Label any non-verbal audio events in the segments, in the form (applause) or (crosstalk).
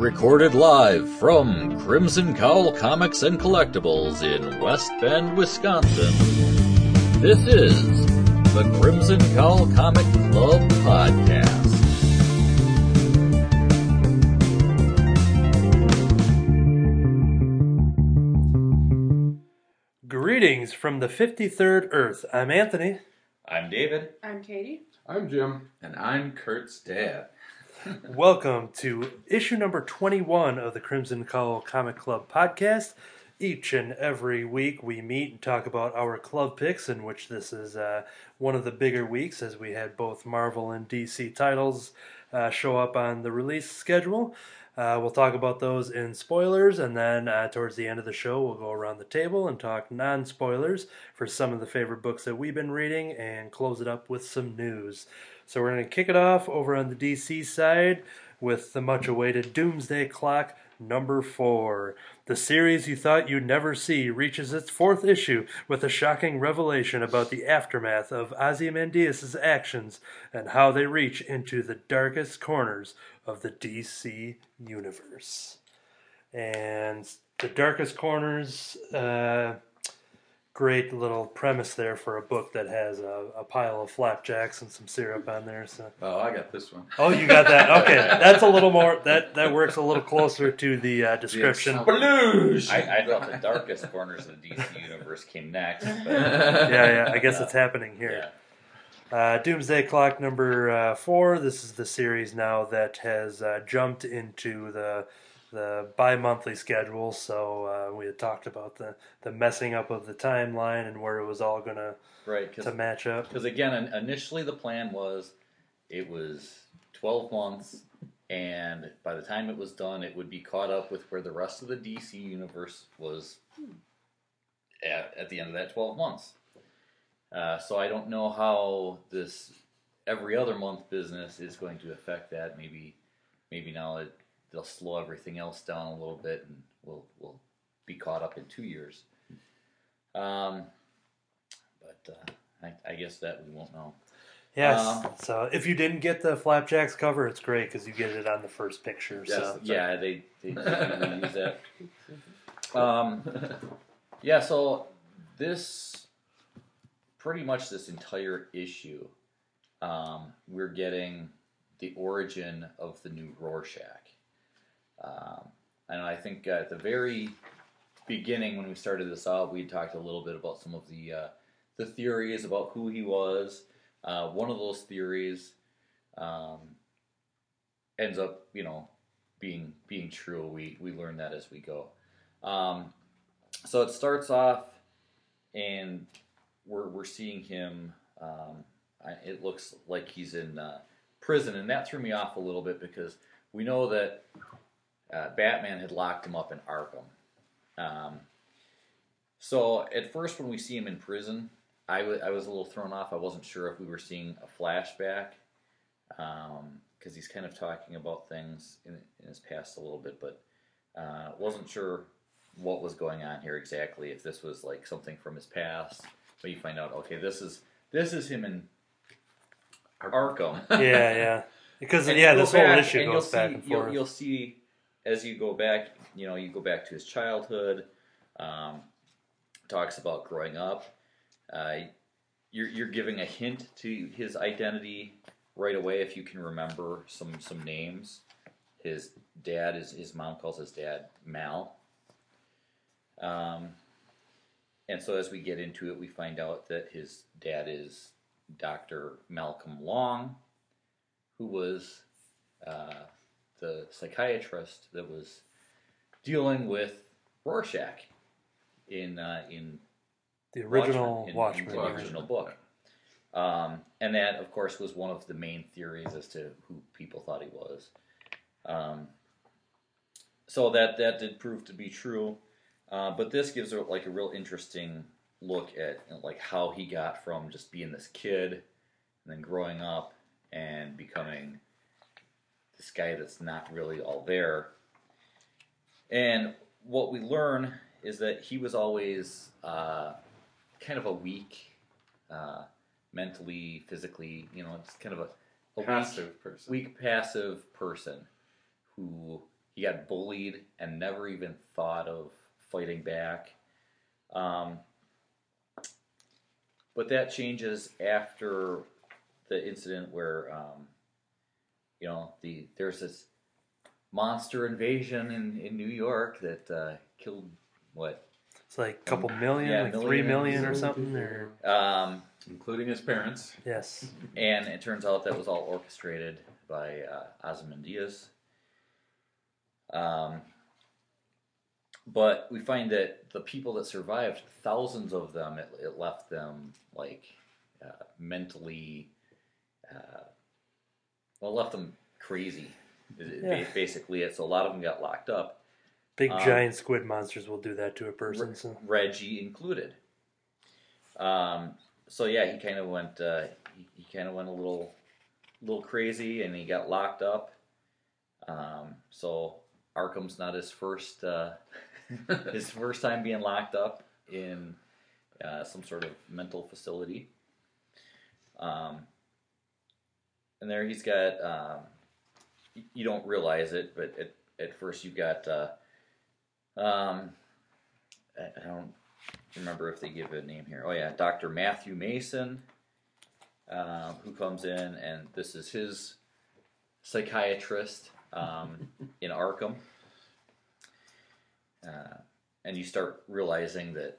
Recorded live from Crimson Cowl Comics and Collectibles in West Bend, Wisconsin. This is the Crimson Cowl Comic Club Podcast. Greetings from the 53rd Earth. I'm Anthony. I'm David. I'm Katie. I'm Jim. And I'm Kurt's dad. Welcome to issue number 21 of the Crimson Cowl Comic Club podcast. Each and every week we meet and talk about our club picks, in which this is uh, one of the bigger weeks as we had both Marvel and DC titles uh, show up on the release schedule. Uh, we'll talk about those in spoilers, and then uh, towards the end of the show, we'll go around the table and talk non spoilers for some of the favorite books that we've been reading and close it up with some news. So, we're going to kick it off over on the DC side with the much awaited Doomsday Clock number four. The series you thought you'd never see reaches its fourth issue with a shocking revelation about the aftermath of Ozymandias' actions and how they reach into the darkest corners of the DC universe. And the darkest corners, uh, great little premise there for a book that has a, a, pile of flapjacks and some syrup on there. So. Oh, I got this one. Oh, you got that? Okay, that's a little more. That that works a little closer to the uh, description. Yes. I, I, thought the darkest corners of the DC universe came next. But... (laughs) yeah, yeah. I guess yeah. it's happening here. Yeah. Uh, Doomsday Clock number uh, four. This is the series now that has uh, jumped into the the bi-monthly schedule. So uh, we had talked about the, the messing up of the timeline and where it was all gonna right to match up. Because again, initially the plan was it was twelve months, and by the time it was done, it would be caught up with where the rest of the DC universe was at, at the end of that twelve months. Uh, so I don't know how this every other month business is going to affect that. Maybe maybe now it they'll slow everything else down a little bit, and we'll we'll be caught up in two years. Um, but uh, I, I, guess that we won't know. Yes. Um, so if you didn't get the flapjacks cover, it's great because you get it on the first picture. Yes, so yeah, they they, they use that. Um, yeah. So this pretty much this entire issue, um, we're getting the origin of the new Rorschach. Um, and I think at the very beginning, when we started this out, we talked a little bit about some of the uh, the theories about who he was. Uh, one of those theories um, ends up, you know, being being true. We we learn that as we go. Um, so it starts off, and we're we're seeing him. Um, it looks like he's in uh, prison, and that threw me off a little bit because we know that uh, Batman had locked him up in Arkham. Um, so at first, when we see him in prison, I, w- I was a little thrown off. I wasn't sure if we were seeing a flashback because um, he's kind of talking about things in, in, his past a little bit, but uh, wasn't sure what was going on here exactly. If this was like something from his past, but you find out, okay, this is this is him in Arkham. yeah, yeah. (laughs) Because yeah, this whole issue goes back see, and forth. You'll, you'll see as you go back, you know, you go back to his childhood, um, talks about growing up. Uh, you're, you're giving a hint to his identity right away if you can remember some, some names. His dad is his mom calls his dad Mal. Um, and so as we get into it, we find out that his dad is Dr. Malcolm Long, who was uh, the psychiatrist that was dealing with Rorschach in uh, in the original Watchmen, in, in the original book. Um, and that, of course, was one of the main theories as to who people thought he was. Um, so that that did prove to be true. Uh, but this gives her like a real interesting look at you know, like how he got from just being this kid and then growing up and becoming this guy that's not really all there. And what we learn is that he was always uh, kind of a weak, uh, mentally, physically, you know, it's kind of a, a passive weak, person. weak, passive person who he got bullied and never even thought of fighting back. Um, but that changes after the incident where, um, you know, the there's this monster invasion in, in New York that uh, killed what It's like a couple million, Yeah, like three million. million or something. Or um, Including his parents. yes, and it turns out that was all orchestrated by uh, Ozymandias. Um, but we find that the people that survived, thousands of them, it, it left them like uh, mentally, uh, well, left them crazy. It- Yeah. Basically, it's a lot of them got locked up. big Um, giant squid monsters will do that to a person. So Reggie included. Um, so yeah, he kind of went. Uh, he, he kind of went a little, little crazy, and he got locked up. Um, so Arkham's not his first, uh, (laughs) his first time being locked up in uh, some sort of mental facility. Um, and there he's got. Um, you don't realize it, but at, at first you've got. Uh, um, I don't remember if they give a name here. Oh yeah, Dr. Matthew Mason, um, who comes in, and this is his psychiatrist um, (laughs) in Arkham. Uh, and you start realizing that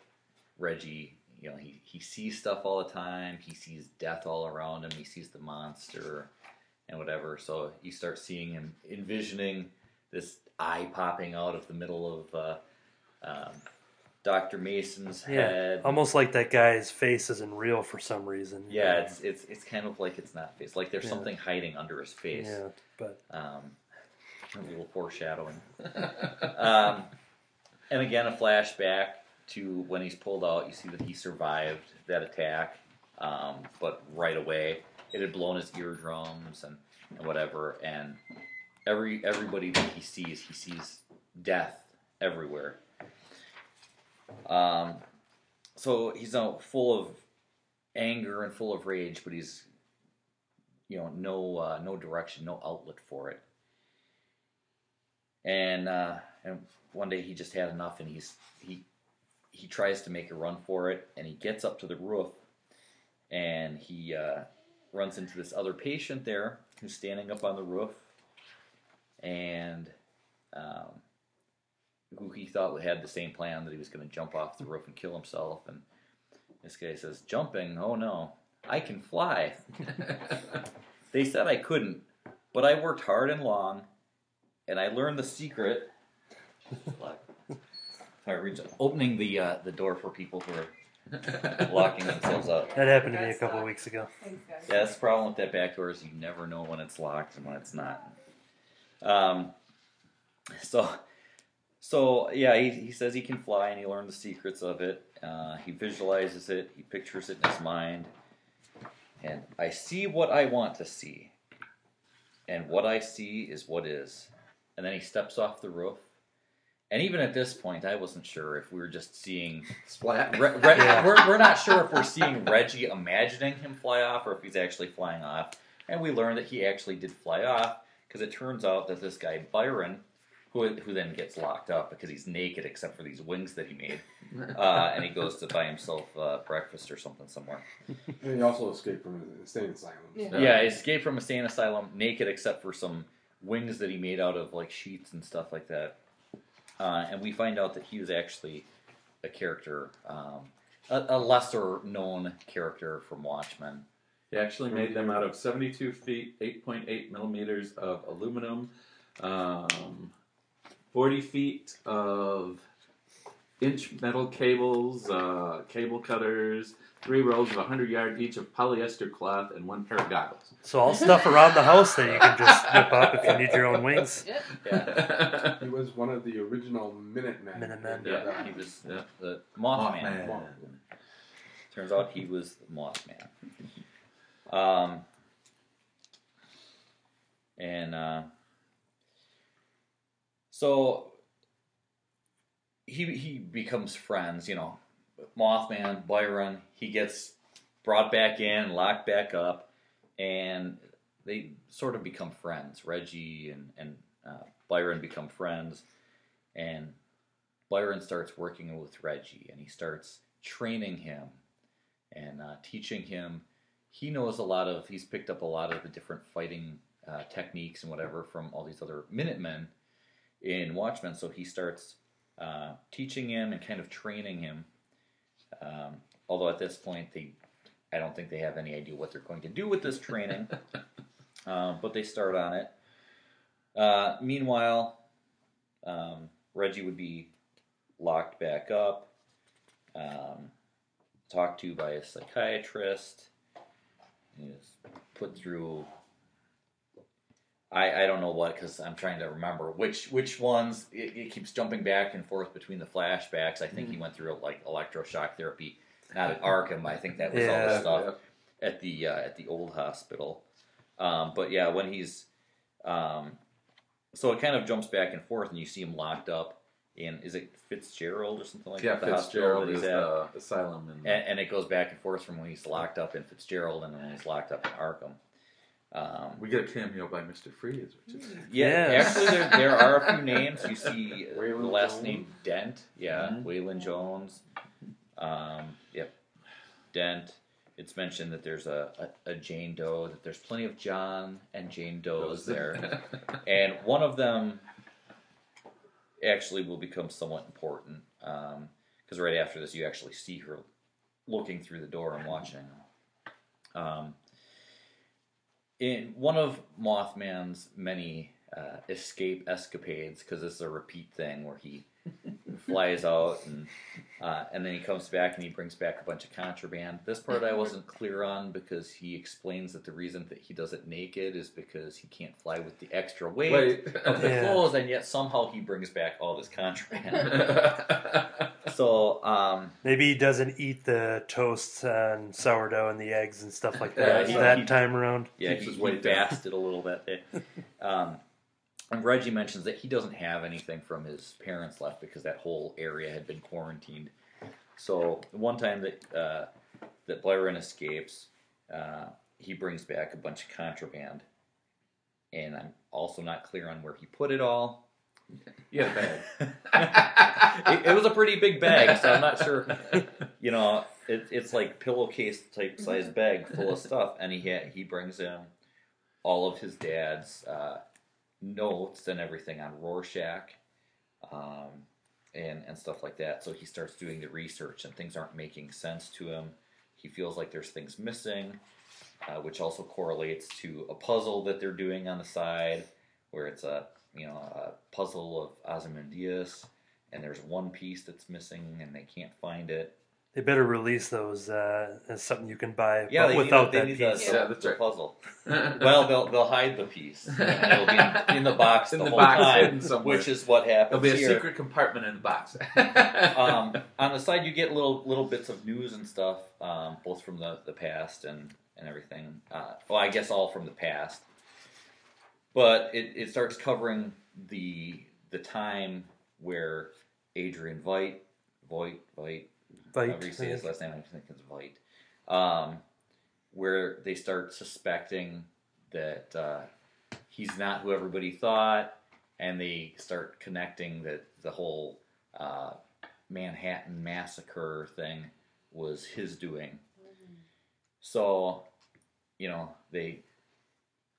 Reggie, you know, he, he sees stuff all the time. He sees death all around him. He sees the monster and whatever. So you start seeing him envisioning this eye popping out of the middle of uh, um, Dr. Mason's yeah, head. almost like that guy's face isn't real for some reason. Yeah, it's it's it's kind of like it's not face. Like there's Yeah. something hiding under his face. yeah, but Um, a little foreshadowing. (laughs) um, and again, a flashback to when he's pulled out. You see that he survived that attack, um, but right away it had blown his eardrums and, and whatever. And every everybody that he sees, he sees death everywhere. Um, so he's now full of anger and full of rage, but he's you know no uh, no direction, no outlet for it. And uh, and one day he just had enough, and he's he he tries to make a run for it, and he gets up to the roof, and he uh, runs into this other patient there who's standing up on the roof, and um, who he thought had the same plan that he was going to jump off the roof and kill himself, and this guy says, "Jumping? Oh no, I can fly." (laughs) They said I couldn't, but I worked hard and long, and I learned the secret. (laughs) Sorry, opening the uh, the door for people who are (laughs) locking themselves out. that happened to me a couple of weeks ago. Thanks, guys. Yeah, that's the problem with that back door is you never know when it's locked and when it's not. Um, so, so yeah, he, he says he can fly and he learned the secrets of it. Uh, he visualizes it, he pictures it in his mind, and I see what I want to see, and what I see is what is. And then he steps off the roof, and even at this point, I wasn't sure if we were just seeing (laughs) Splat. Re- Re- Yeah. (laughs) we're, we're not sure if we're seeing Reggie imagining him fly off or if he's actually flying off. And we learned that he actually did fly off because it turns out that this guy Byron, who who then gets locked up because he's naked except for these wings that he made, (laughs) uh, and he goes to buy himself uh, breakfast or something somewhere. And he also escaped from a insane asylum. Yeah. Yeah, he escaped from a sane asylum naked except for some wings that he made out of like sheets and stuff like that. Uh, and we find out that he was actually a character, um, a, a lesser known character from Watchmen. He actually made them out of 72 feet, 8.8 millimeters of aluminum, um, 40 feet of inch metal cables, uh, cable cutters, three rolls of 100 yard each of polyester cloth, and one pair of goggles. So all stuff around the house that you can just (laughs) whip up if you need your own wings. Yep. Yeah, He was one of the original Minutemen. Minutemen. yeah, he was Yeah. the Mothman. Mothman. Mothman. Turns out he was the Mothman. Um, and uh, so he he becomes friends, you know, Mothman, Byron. He gets brought back in, locked back up, and they sort of become friends. Reggie and and uh, Byron become friends, and Byron starts working with Reggie, and he starts training him and uh, teaching him. He knows a lot of. He's picked up a lot of the different fighting uh, techniques and whatever from all these other Minutemen in Watchmen. So he starts uh, teaching him and kind of training him. Um, although at this point, they, I don't think they have any idea what they're going to do with this training. um, (laughs) but they start on it. Uh, meanwhile, um, Reggie would be locked back up, um, talked to by a psychiatrist. Put through. I, I don't know what because I'm trying to remember which which ones it, it keeps jumping back and forth between the flashbacks. I think he went through like electroshock therapy, not at Arkham. I think that was all the stuff at the uh, at the old hospital. Um, but yeah, when he's um, so it kind of jumps back and forth, and you see him locked up in is it Fitzgerald or something like yeah, that? the hospital Fitzgerald that is he's at? the asylum, and, and, and it goes back and forth from when he's locked up in Fitzgerald and when he's locked up in Arkham. Um, we get a cameo by Mr. Freeze, which is yeah, Yes. actually, there, there are a few names. You see uh, (laughs) the last Jones. name Dent. Yeah, Mhm. Waylon Jones. Um, yep, Dent. It's mentioned that there's a, a, a Jane Doe. That there's plenty of John and Jane Does (laughs) there, and one of them actually will become somewhat important because right after this, you actually see her looking through the door and watching. Um, in one of Mothman's many uh, escape escapades, because this is a repeat thing where he flies out and uh, and then he comes back and he brings back a bunch of contraband. This part I wasn't clear on because he explains that the reason that he does it naked is because he can't fly with the extra weight Wait. of the Yeah. clothes, and yet somehow he brings back all this contraband. (laughs) so um, Maybe he doesn't eat the toast and sourdough and the eggs and stuff like Yeah, that he- that he- time around. Yeah, Keeps he, his he weight down. fasted a little bit. (laughs) Um, and Reggie mentions that he doesn't have anything from his parents left because that whole area had been quarantined. So one time that uh, that Byron escapes, uh, he brings back a bunch of contraband, and I'm also not clear on where he put it all. a bag. (laughs) it, it was a pretty big bag, so I'm not sure. You know, it, it's like pillowcase type size bag full of stuff, and he ha- he brings in all of his dad's uh, notes and everything on Rorschach, um, and and stuff like that. So he starts doing the research, and things aren't making sense to him. He feels like there's things missing, uh, which also correlates to a puzzle that they're doing on the side, where it's a you know a puzzle of Ozymandias, and there's one piece that's missing, and they can't find it. They better release those uh, as something you can buy Yeah, but they without need, the- that need piece. the, Yeah, that's right. puzzle. (laughs) Well, they'll they'll hide the piece. (laughs) It'll be in, in the box In the, the whole box, time, somewhere. which is what happens There'll be a here. secret compartment in the box. (laughs) um, on the side, you get little little bits of news and stuff, um, both from the, the past and and everything. Uh, well, I guess all from the past, but it, it starts covering the the time where Adrian Veidt, Voight, Veidt, Fight, however you say his last name, I think it's Veidt, um, where they start suspecting that uh, he's not who everybody thought, and they start connecting that the whole uh, Manhattan massacre thing was his doing. So, you know, they.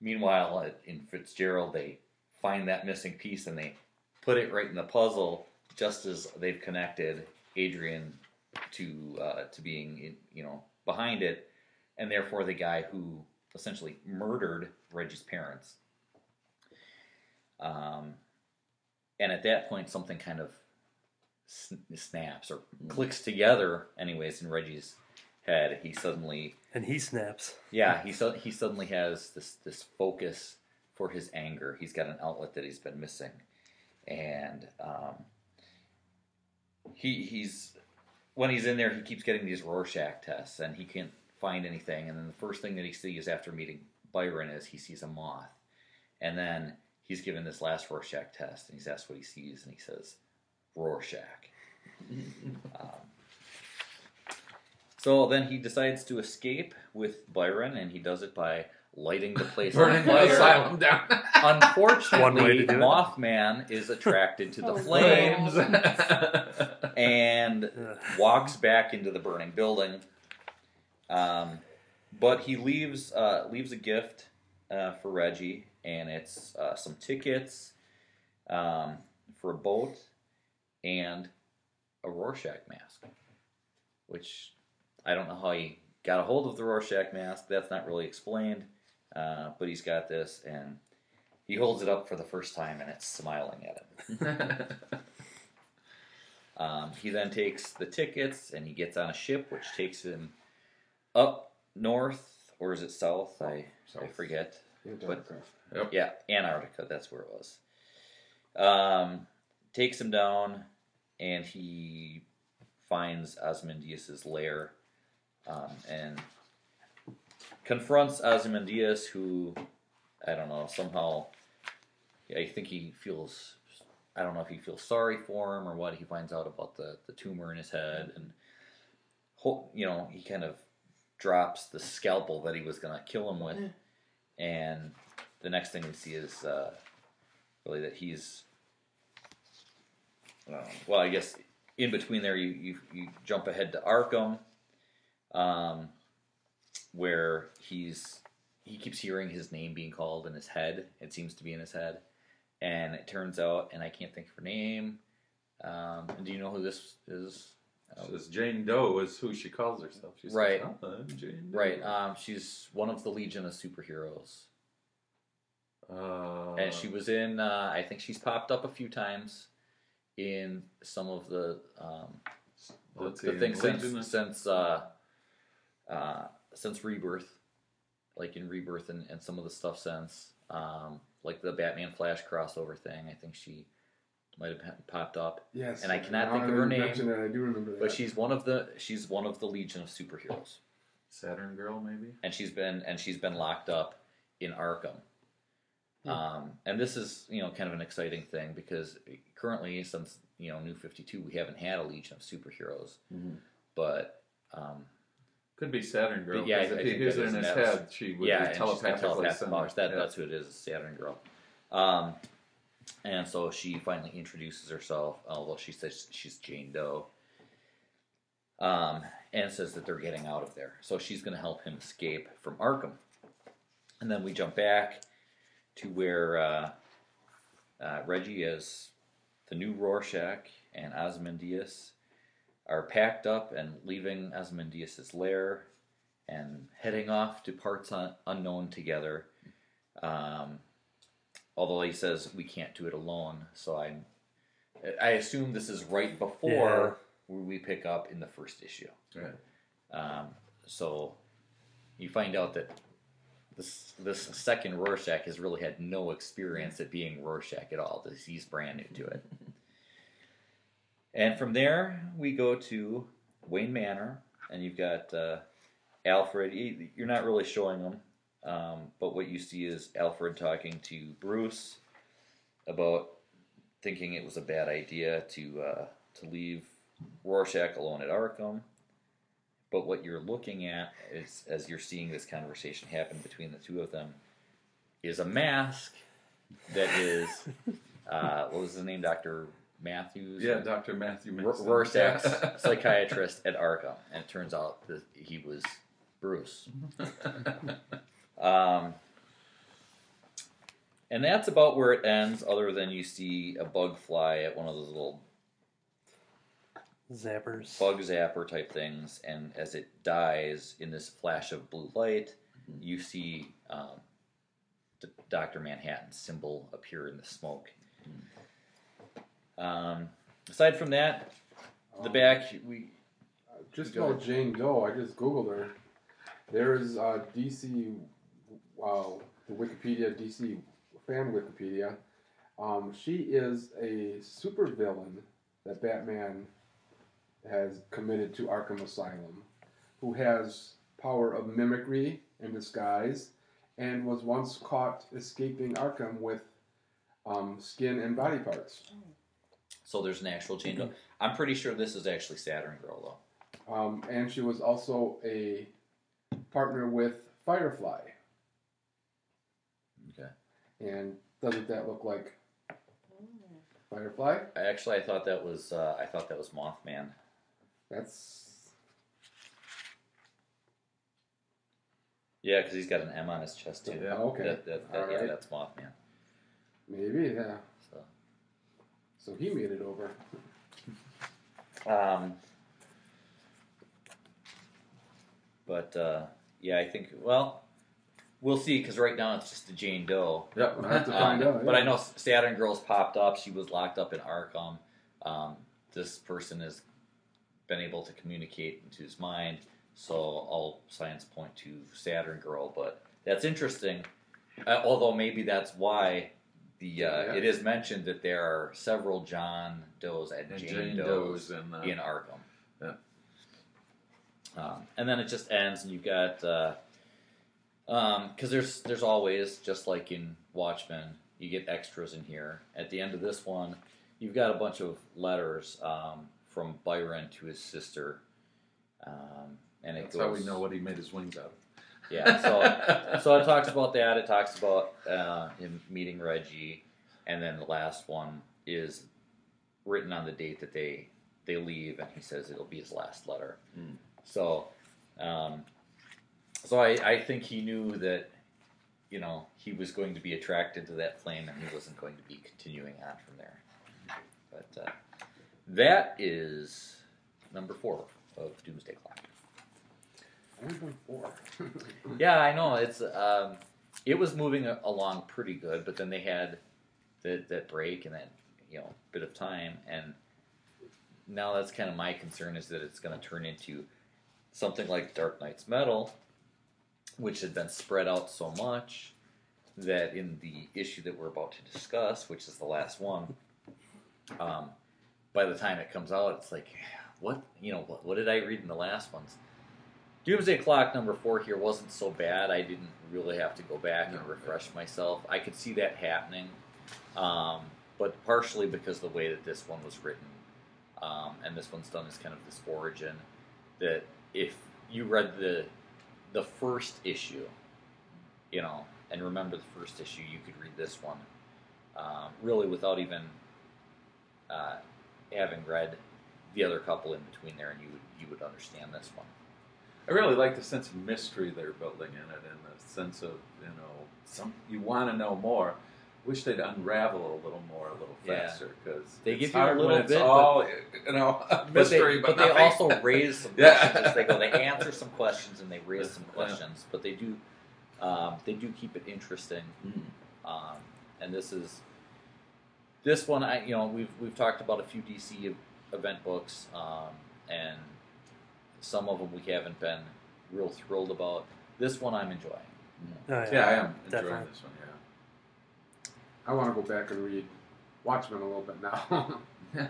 Meanwhile, at- in Fitzgerald, they find that missing piece and they put it right in the puzzle, just as they've connected Adrian to uh, to being, in- you know, behind it, and therefore the guy who essentially murdered Reggie's parents. Um, and at that point, something kind of sn- snaps or clicks together, anyways, in Reggie's head. He suddenly And he snaps. yeah, he su- he suddenly has this this focus for his anger. He's got an outlet that he's been missing, and um, he he's when he's in there, he keeps getting these Rorschach tests, and he can't find anything. And then the first thing that he sees after meeting Byron is he sees a moth, and then he's given this last Rorschach test, and he's asked what he sees, and he says Rorschach. (laughs) um, so then he decides to escape with Byron, and he does it by lighting the place Burning on the fire. asylum down. (laughs) One way Unfortunately, to do. Mothman is attracted to the Oh, flames Flames. (laughs) and walks back into the burning building. Um, but he leaves uh, leaves a gift uh, for Reggie, and it's uh, some tickets um, for a boat and a Rorschach mask. Which I don't know how he got a hold of the Rorschach mask. That's not really explained. Uh, but he's got this, and he holds it up for the first time, and it's smiling at him. (laughs) Um, he then takes the tickets and he gets on a ship, which takes him up north, or is it south? I I South. forget. Antarctica. Yeah, Antarctica. That's where it was. Um, takes him down, and he finds Ozymandias's lair, um, and confronts Ozymandias, who I don't know somehow. I think he feels. I don't know if he feels sorry for him or what. He finds out about the the tumor in his head, and you know he kind of drops the scalpel that he was gonna kill him with, and the next thing we see is uh, really that he's uh, well, I guess in between there you, you you jump ahead to Arkham, um, where he's he keeps hearing his name being called in his head. It seems to be in his head, and it turns out, and I can't think of her name. Um, and do you know who this is? Says Jane Doe is who she calls herself. She says, Right. "Oh, I'm Jane Doe." Right. Um, she's one of the Legion of Superheroes. Uh, and she was in uh, i think she's popped up a few times in some of the um, the, the things since since uh, uh, since rebirth like in rebirth and, and some of the stuff since um, like the batman flash crossover thing i think she might have popped up Yes. And I cannot think of her name, mention I do remember that. but she's one of the she's one of the legion of superheroes Saturn Girl, maybe. and she's been and she's been locked up in Arkham. Um, and this is you know kind of an exciting thing because currently since you know New Fifty Two we haven't had a Legion of superheroes, Mhm. but um, Could be Saturn Girl. But yeah, I if he hears it in his that was- head, she would yeah, be and she's got telepathically telepath send. That Yeah. that's who it is, Saturn Girl. Um, and so she finally introduces herself, although she says she's Jane Doe. Um, and says that they're getting out of there, so she's going to help him escape from Arkham. And then we jump back to where uh, uh, Reggie is the new Rorschach and Ozymandias are packed up and leaving Ozymandias' lair and heading off to parts un- unknown together. Um, although he says we can't do it alone, so I I assume this is right before where we pick up in the first issue. Right. Um, so you find out that this this second Rorschach has really had no experience at being Rorschach at all. This- He's brand new to it. (laughs) And from there, we go to Wayne Manor, and you've got uh, Alfred. You- You're not really showing him, um, but what you see is Alfred talking to Bruce about thinking it was a bad idea to uh, to leave Rorschach alone at Arkham. But what you're looking at is, as you're seeing this conversation happen between the two of them, is a mask that is, (laughs) uh, what was his name, Doctor Matthews? Yeah, Dr. Matthew R- Mason. Rorschach's Yeah. (laughs) psychiatrist at Arkham, and it turns out that he was Bruce. (laughs) Um, and that's about where it ends, other than you see a bug fly at one of those little Zappers. bug zapper type things, and as it dies in this flash of blue light, you see um, D- Doctor Manhattan's symbol appear in the smoke. Um, aside from that, the Um, back we Just Go about. Jane Doe, I just googled her. There's uh, DC, wow, the Wikipedia DC fan Wikipedia. Um, she is a supervillain that Batman has committed to Arkham Asylum, who has power of mimicry and disguise, and was once caught escaping Arkham with um, skin and body parts. So there's an actual Jane Doe. I'm pretty sure this is actually Saturn Girl though. Um, and she was also a partner with Firefly. Okay. And doesn't that look like Firefly? Actually, I thought that was uh, I thought that was Mothman. That's Yeah, because he's got an M on his chest too. Yeah. okay. That, that, that, yeah, right. that's Mothman. Maybe, yeah. So, he made it over. um, but uh, yeah, I think well, we'll see because right now it's just the Jane Doe. Yep. We'll have to Um, find out. But. I know Saturn Girls popped up. She was locked up in Arkham. Um, this person has been able to communicate into his mind, so all signs point to Saturn Girl. But that's interesting. Uh, although maybe that's why the uh, Yeah. it is mentioned that there are several John Does and, And Jane, Jane Does Doe's in, uh, in Arkham. Yeah. Um, and then it just ends, and you've got because there's there's always just like in Watchmen, you get extras in here. At the end of this one, you've got a bunch of letters um, from Byron to his sister, um, and it That's goes. how we know what he made his wings out of. Yeah, so so it talks about that. It talks about uh, him meeting Reggie, and then the last one is written on the date that they they leave, and he says it'll be his last letter. Mm. So, um, so I, I think he knew that you know he was going to be attracted to that flame, and he wasn't going to be continuing on from there. But uh, that is number four of Doomsday Clock. Yeah, I know. It's um, it was moving along pretty good, but then they had that that break and that you know bit of time, and now that's kind of my concern is that it's going to turn into something like Dark Nights: Metal, which had been spread out so much that in the issue that we're about to discuss, which is the last one, um, by the time it comes out, it's like, what you know, what, what did I read in the last ones? Doomsday Clock number four here wasn't so bad. I didn't really have to go back and refresh myself. I could see that happening, um, but partially because the way that this one was written, um, and this one's done as kind of this origin. That if you read the the first issue, you know, and remember the first issue, you could read this one um, really without even uh, having read the other couple in between there, and you would you would understand this one. I really like the sense of mystery they're building in it, and the sense of you know some you want to know more. Wish they'd unravel a little more, a little Yeah. faster, because They give you a little it's bit, but- all you know (laughs) mystery, but they, but they nothing. also (laughs) raise some Yeah. questions as they go. They answer some questions and they raise some Yeah. questions, but they do um, they do keep it interesting. Mm. Um, and this is this one. I you know we've we've talked about a few DC ev- event books, um, and some of them we haven't been real thrilled about. This one I'm enjoying. Oh, yeah, Yeah, I am enjoying definitely. this one. Yeah, I want to go back and read Watchmen a little bit now. (laughs) Yeah.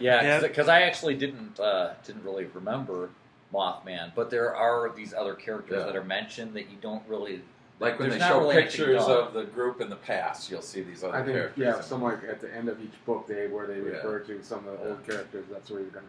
Yeah, Yeah. because I actually didn't uh, didn't really remember Mothman, but there are these other characters Yeah. that are mentioned that you don't really. like when There's they show really pictures of the group in the past, you'll see these other I think, characters. yeah, in some like at the end of each book they where they Yeah. refer to some of the old characters. That's where you're gonna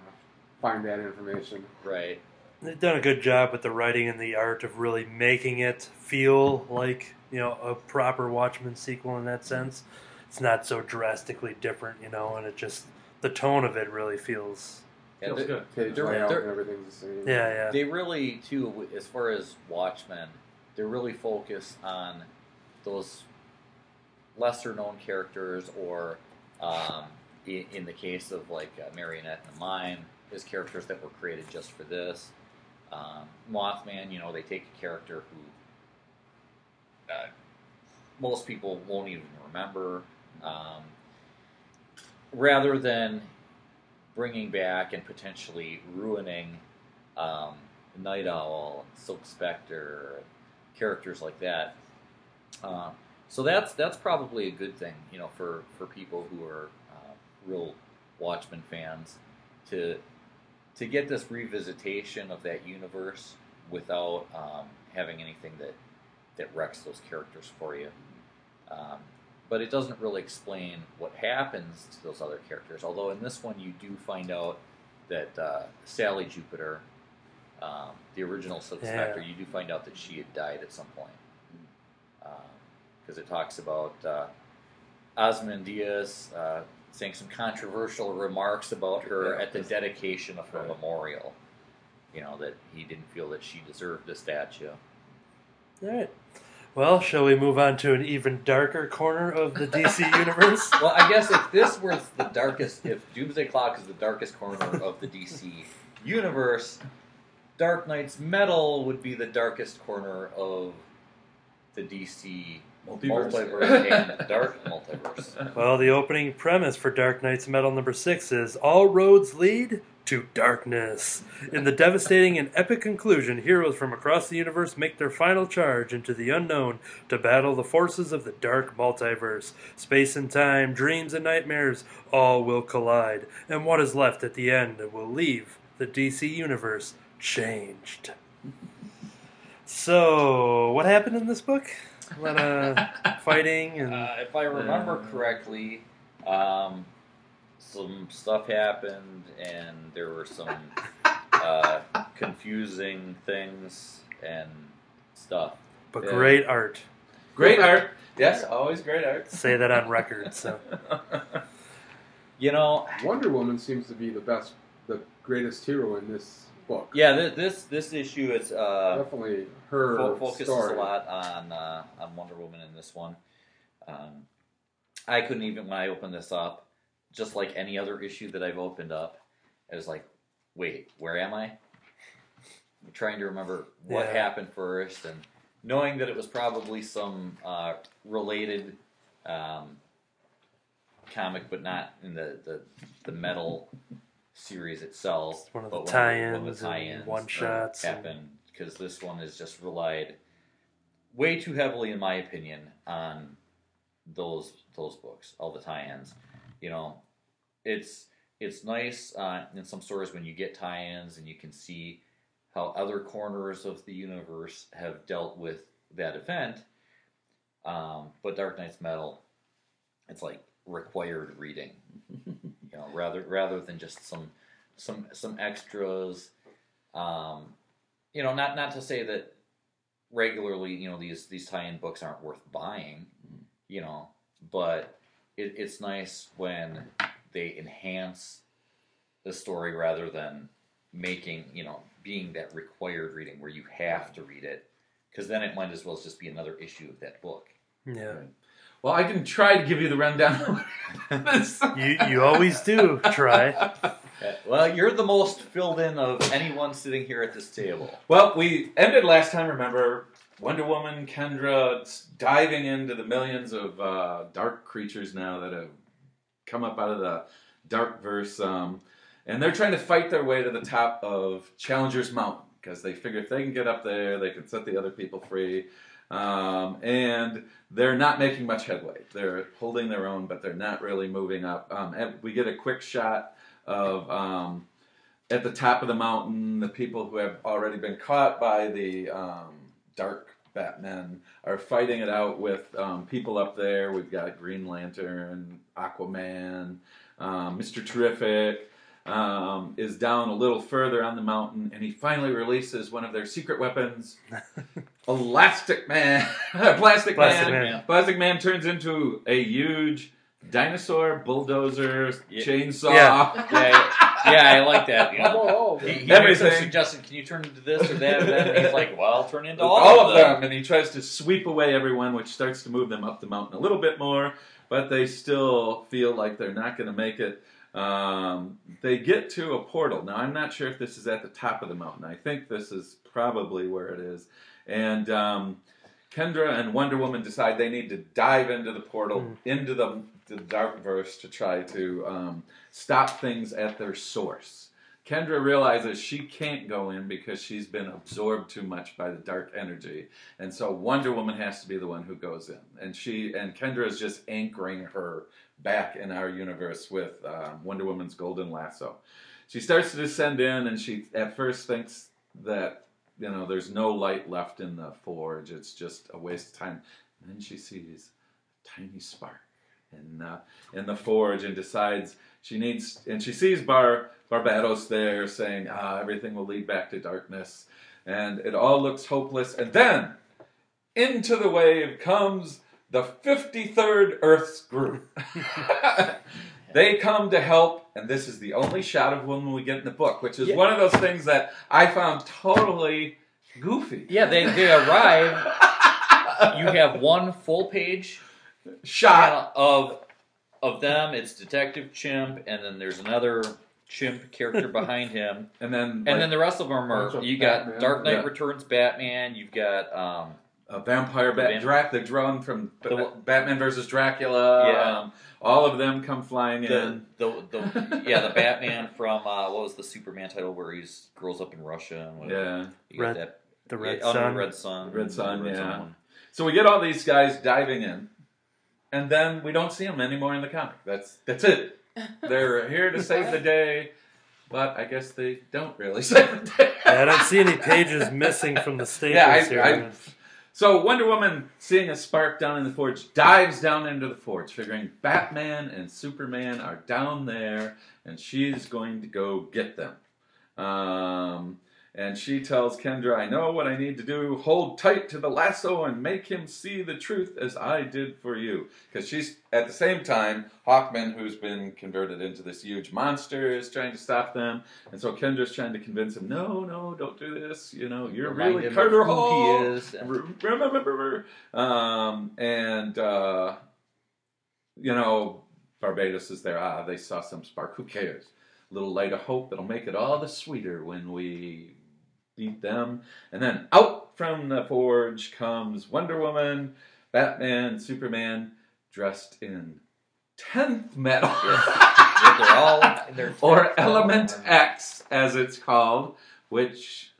find that information. Right. They've done a good job with the writing and the art of really making it feel like you know a proper Watchmen sequel in that sense. It's not so drastically different, you know, and it just the tone of it really feels. Yeah, Feels they- good. Page They're- layout they're- and everything's the same. Yeah, yeah. They really too, as far as Watchmen, they're really focused on those lesser known characters, or um, in, in the case of like uh, Marionette and the Mime, is characters that were created just for this. Um, Mothman, you know, they take a character who uh, most people won't even remember, um, rather than bringing back and potentially ruining um, Nite Owl and Silk Spectre, characters like that. Um, so that's that's probably a good thing, you know, for, for people who are uh, real Watchmen fans to to get this revisitation of that universe without um, having anything that that wrecks those characters for you. Um, but it doesn't really explain what happens to those other characters. Although in this one, you do find out that uh, Sally Jupiter, um, the original Silk Yeah. You do find out that she had died at some point. Um, because it talks about uh, Ozymandias uh, saying some controversial remarks about her Yeah. at the dedication of her Right. memorial. You know that he didn't feel that she deserved a statue. All right. Well, shall we move on to an even darker corner of the DC (laughs) universe? Well, I guess if this were the darkest, if Doomsday Clock is the darkest corner of the DC universe, Dark Nights: Metal would be the darkest corner of the DC Multiverse. multiverse (laughs) and dark multiverse. Well, the opening premise for Dark Nights: Metal number six is All roads lead to darkness. In the devastating and epic conclusion, heroes from across the universe make their final charge into the unknown to battle the forces of the dark multiverse. Space and time, dreams and nightmares, all will collide, and what is left at the end will leave the DC universe changed. So, what happened in this book? A lot of fighting and. Uh, if I remember correctly, um, some stuff happened, and there were some uh, confusing things and stuff. But Yeah. great art. Great art. Yes, always great art. Say that on record. So (laughs) You know, Wonder Woman seems to be the best, the greatest hero in this book. yeah, th- this this issue is uh, Definitely her fo- focuses story. a lot on uh, on Wonder Woman in this one. Um, I couldn't even when I opened this up, just like any other issue that I've opened up, I was like, "Wait, where am I?" I'm (laughs) trying to remember what Yeah. happened first, and knowing that it was probably some uh, related um, comic, but not in the the, the metal series itself. It's one of the tie-ins and one-shots happened because this one has just relied way too heavily, in my opinion, on those those books, all the tie-ins. You know, it's it's nice uh, in some stories when you get tie-ins and you can see how other corners of the universe have dealt with that event. Um, but Dark Nights: Metal, it's like required reading, (laughs) you know, rather rather than just some some some extras. Um, you know, not not to say that regularly, you know, these these tie-in books aren't worth buying, you know, but it, it's nice when they enhance the story rather than making, you know, being that required reading where you have to read it, because then it might as well just be another issue of that book. yeah, Well, I can try to give you the rundown. (laughs) you you always do try. Uh, Well, you're the most filled in of anyone sitting here at this table. Well, we ended last time, remember? Wonder Woman, Kendra diving into the millions of uh, dark creatures now that have come up out of the dark verse. Um, and they're trying to fight their way to the top of Challenger's Mountain because they figure if they can get up there, they can set the other people free. Um, and they're not making much headway. They're holding their own, but they're not really moving up. Um, we get a quick shot of um, at the top of the mountain, the people who have already been caught by the um, dark Batman are fighting it out with um, people up there. We've got Green Lantern, Aquaman, um, Mr. Terrific. Um, is down a little further on the mountain, and he finally releases one of their secret weapons, (laughs) Elastic Man, (laughs) Plastic, Plastic Man. Man. Plastic Man turns into a huge dinosaur, bulldozer, Yeah. chainsaw. Yeah. (laughs) Yeah, yeah, I like that. You know, Oh, he, he Everything. a suggestion. Can you turn into this or that? Or that? And he's like, "Well, I'll turn into all, all, of them. and he tries to sweep away everyone, which starts to move them up the mountain a little bit more. But they still feel like they're not going to make it. Um, they get to a portal. Now, I'm not sure if this is at the top of the mountain. I think this is probably where it is. And um, Kendra and Wonder Woman decide they need to dive into the portal, Mm. into the, the dark verse to try to um, stop things at their source. Kendra realizes she can't go in because she's been absorbed too much by the dark energy, and so Wonder Woman has to be the one who goes in. And she and Kendra is just anchoring her back in our universe with um, Wonder Woman's golden lasso. She starts to descend in, and she at first thinks that you know there's no light left in the forge; it's just a waste of time. And then she sees a tiny spark in uh, in the forge, and decides she needs. And she sees Bar Barbatos there saying, "Ah, everything will lead back to darkness," and it all looks hopeless. And then into the wave comes the 53rd Earth's group. (laughs) they come to help, and this is the only shot of one we get in the book, which is Yeah. one of those things that I found totally goofy. Yeah, they, they arrive. (laughs) You have one full page Shot. of of them. It's Detective Chimp, and then there's another chimp character behind him, (laughs) And then, and like, then the rest of them are. You got Batman. Dark Knight Yeah. Returns, Batman. You've got um, a vampire bat, Vamp- Drac, the drone from B- The- Batman versus Dracula. Yeah. Um, all of them come flying the, in. the the yeah the Batman from uh, what was the Superman title where he's grows up in Russia and whatever. Yeah. Red- that, The Red yeah, Son. Red Son. Red Son, Red yeah. one. So we get all these guys diving in, and then we don't see them anymore in the comic. That's that's it. (laughs) They're here to save the day, but I guess they don't really (laughs) save the day. Yeah, I don't see any pages missing from the staples Yeah, I- here. I- So Wonder Woman, seeing a spark down in the forge, dives down into the forge, figuring Batman and Superman are down there, and she's going to go get them. Um, and she tells Kendra, "I know what I need to do. Hold tight to the lasso and make him see the truth as I did for you." Because she's at the same time, Hawkman, who's been converted into this huge monster, is trying to stop them, and so Kendra's trying to convince him, "No, no, don't do this. You know, you're Remind really Carter Hall." he is. Remember, um, and uh, you know, Barbatos is there. Ah, they saw some spark. Who cares? Little light of hope that'll make it all the sweeter when we beat them. And then out from the forge comes Wonder Woman, Batman, Superman, dressed in tenth metal. (laughs) Yeah, they're all (laughs) their or Element X, as it's called, which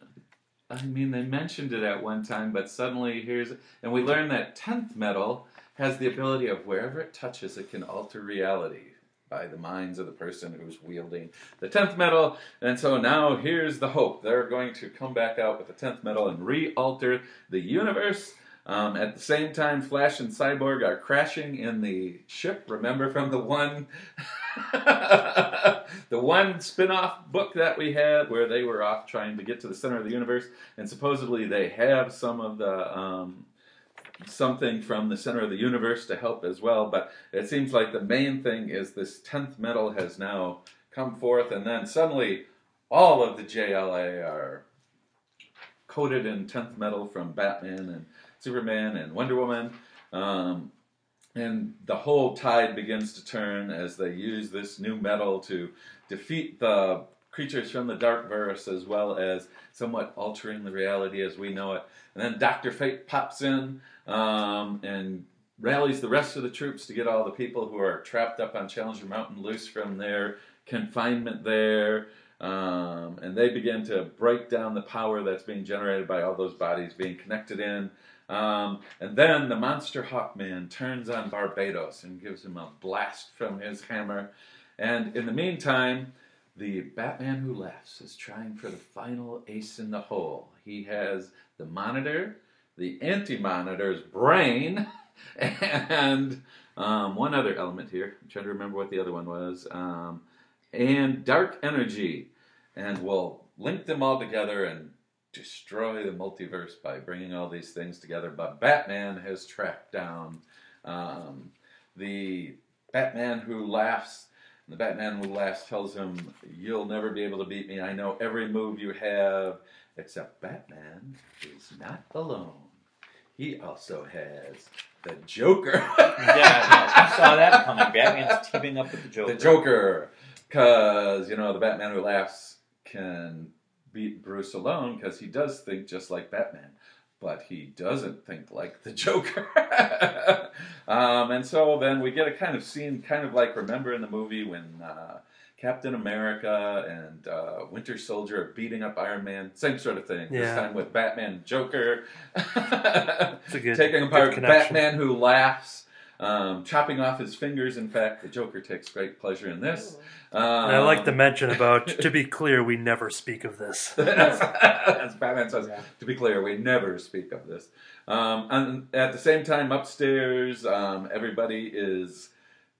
I mean they mentioned it at one time, but suddenly here's and we learn that tenth metal has the ability of wherever it touches, it can alter reality by the minds of the person who's wielding the tenth metal. And so now here's the hope: they're going to come back out with the tenth metal and re-alter the universe. Um, at the same time, Flash and Cyborg are crashing in the ship. Remember from the one, (laughs) the one spin-off book that we had where they were off trying to get to the center of the universe, and supposedly they have some of the um, something from the center of the universe to help as well. But it seems like the main thing is this tenth metal has now come forth, and then suddenly all of the JLA are coated in tenth metal from Batman and Superman and Wonder Woman. Um, and the whole tide begins to turn as they use this new metal to defeat the creatures from the dark verse as well as somewhat altering the reality as we know it. And then Dr. Fate pops in um, and rallies the rest of the troops to get all the people who are trapped up on Challenger Mountain loose from their confinement there. Um, and they begin to break down the power that's being generated by all those bodies being connected in. Um, and then the monster Hawkman turns on Barbatos and gives him a blast from his hammer. And in the meantime, the Batman Who Laughs is trying for the final ace in the hole. He has the monitor, the anti monitor's brain, (laughs) and um, one other element here. I'm trying to remember what the other one was. Um, and dark energy. And we'll link them all together and destroy the multiverse by bringing all these things together. But Batman has tracked down um, the Batman who laughs. And the Batman who laughs tells him, You'll never be able to beat me. I know every move you have. Except Batman is not alone. He also has the Joker. (laughs) yeah, no, I saw that coming. Batman's teaming up with the Joker. The Joker. Because, you know, the Batman who laughs can beat Bruce alone because he does think just like Batman, but he doesn't think like the (laughs) Joker. um, and so then we get a kind of scene, kind of like remember in the movie when uh, Captain America and uh, Winter Soldier are beating up Iron Man, same sort of thing. This time with Batman and Joker. It's a good (laughs) Taking apart. Batman who laughs, um, chopping off his fingers. In fact, the Joker takes great pleasure in this. Um, I like to mention about, to be clear, we never speak of this. (laughs) as, as Batman says, Yeah. to be clear, we never speak of this. Um, and at the same time, upstairs, um, everybody is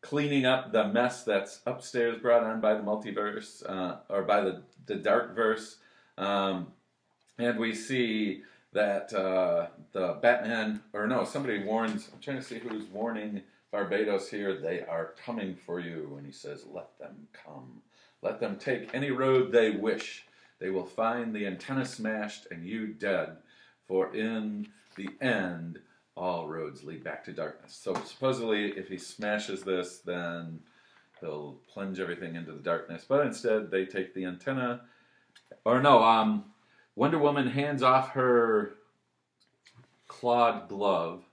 cleaning up the mess that's upstairs brought on by the multiverse uh, or by the, the dark verse. Um, and we see that uh, the Batman, or no, somebody warns. I'm trying to see who's warning Barbatos here. They are coming for you, and he says, "Let them come. Let them take any road they wish. They will find the antenna smashed and you dead. For in the end, all roads lead back to darkness." So supposedly, if he smashes this, then they'll plunge everything into the darkness. But instead, they take the antenna, or no, um, Wonder Woman hands off her clawed glove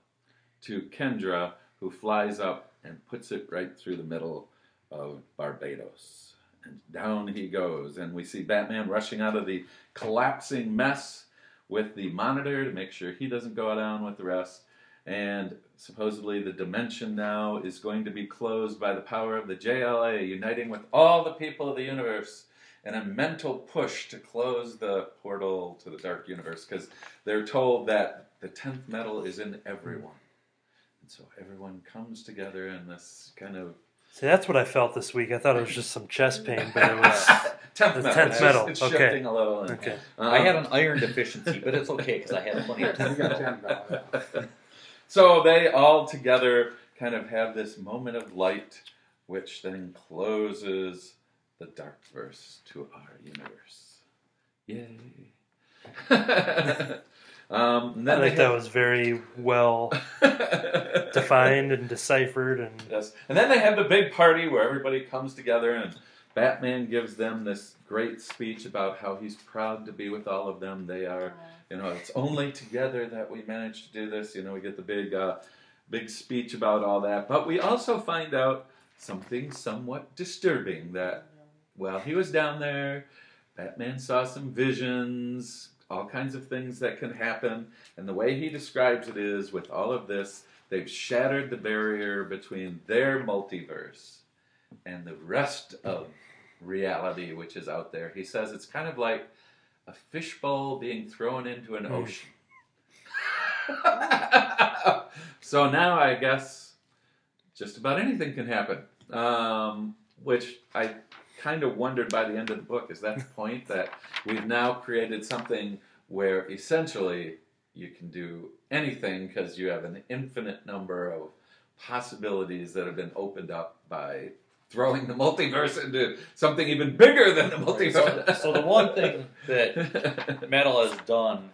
to Kendra, who flies up and puts it right through the middle of Barbatos. And down he goes, and we see Batman rushing out of the collapsing mess with the monitor to make sure he doesn't go down with the rest. And supposedly the dimension now is going to be closed by the power of the JLA, uniting with all the people of the universe in a mental push to close the portal to the dark universe because they're told that the 10th metal is in everyone. And so everyone comes together in this kind of See, that's what I felt this week. I thought it was just some chest pain, but it was (laughs) 10th The metal. 10th metal, It's okay. shifting a little. and- okay. I Um, had an iron deficiency, but it's okay because I had plenty of You time. got ten now. (laughs) So they all together kind of have this moment of light, which then closes the dark verse to our universe. Yay! (laughs) um, I think they that was very well (laughs) defined and deciphered, and Yes. And then they have the big party where everybody comes together and Batman gives them this great speech about how he's proud to be with all of them. They are, you know, it's only together that we manage to do this. You know, we get the big, uh, big speech about all that. But we also find out something somewhat disturbing that while he was down there, Batman saw some visions, all kinds of things that can happen. And the way he describes it is with all of this, they've shattered the barrier between their multiverse and the rest of reality, which is out there. He says it's kind of like a fishbowl being thrown into an Mm. ocean. (laughs) so now I guess just about anything can happen. Um, which I kind of wondered by the end of the book is that the point that we've now created something where essentially you can do anything because you have an infinite number of possibilities that have been opened up by throwing the multiverse into something even bigger than the So, multiverse. so the one thing that (laughs) Metal has done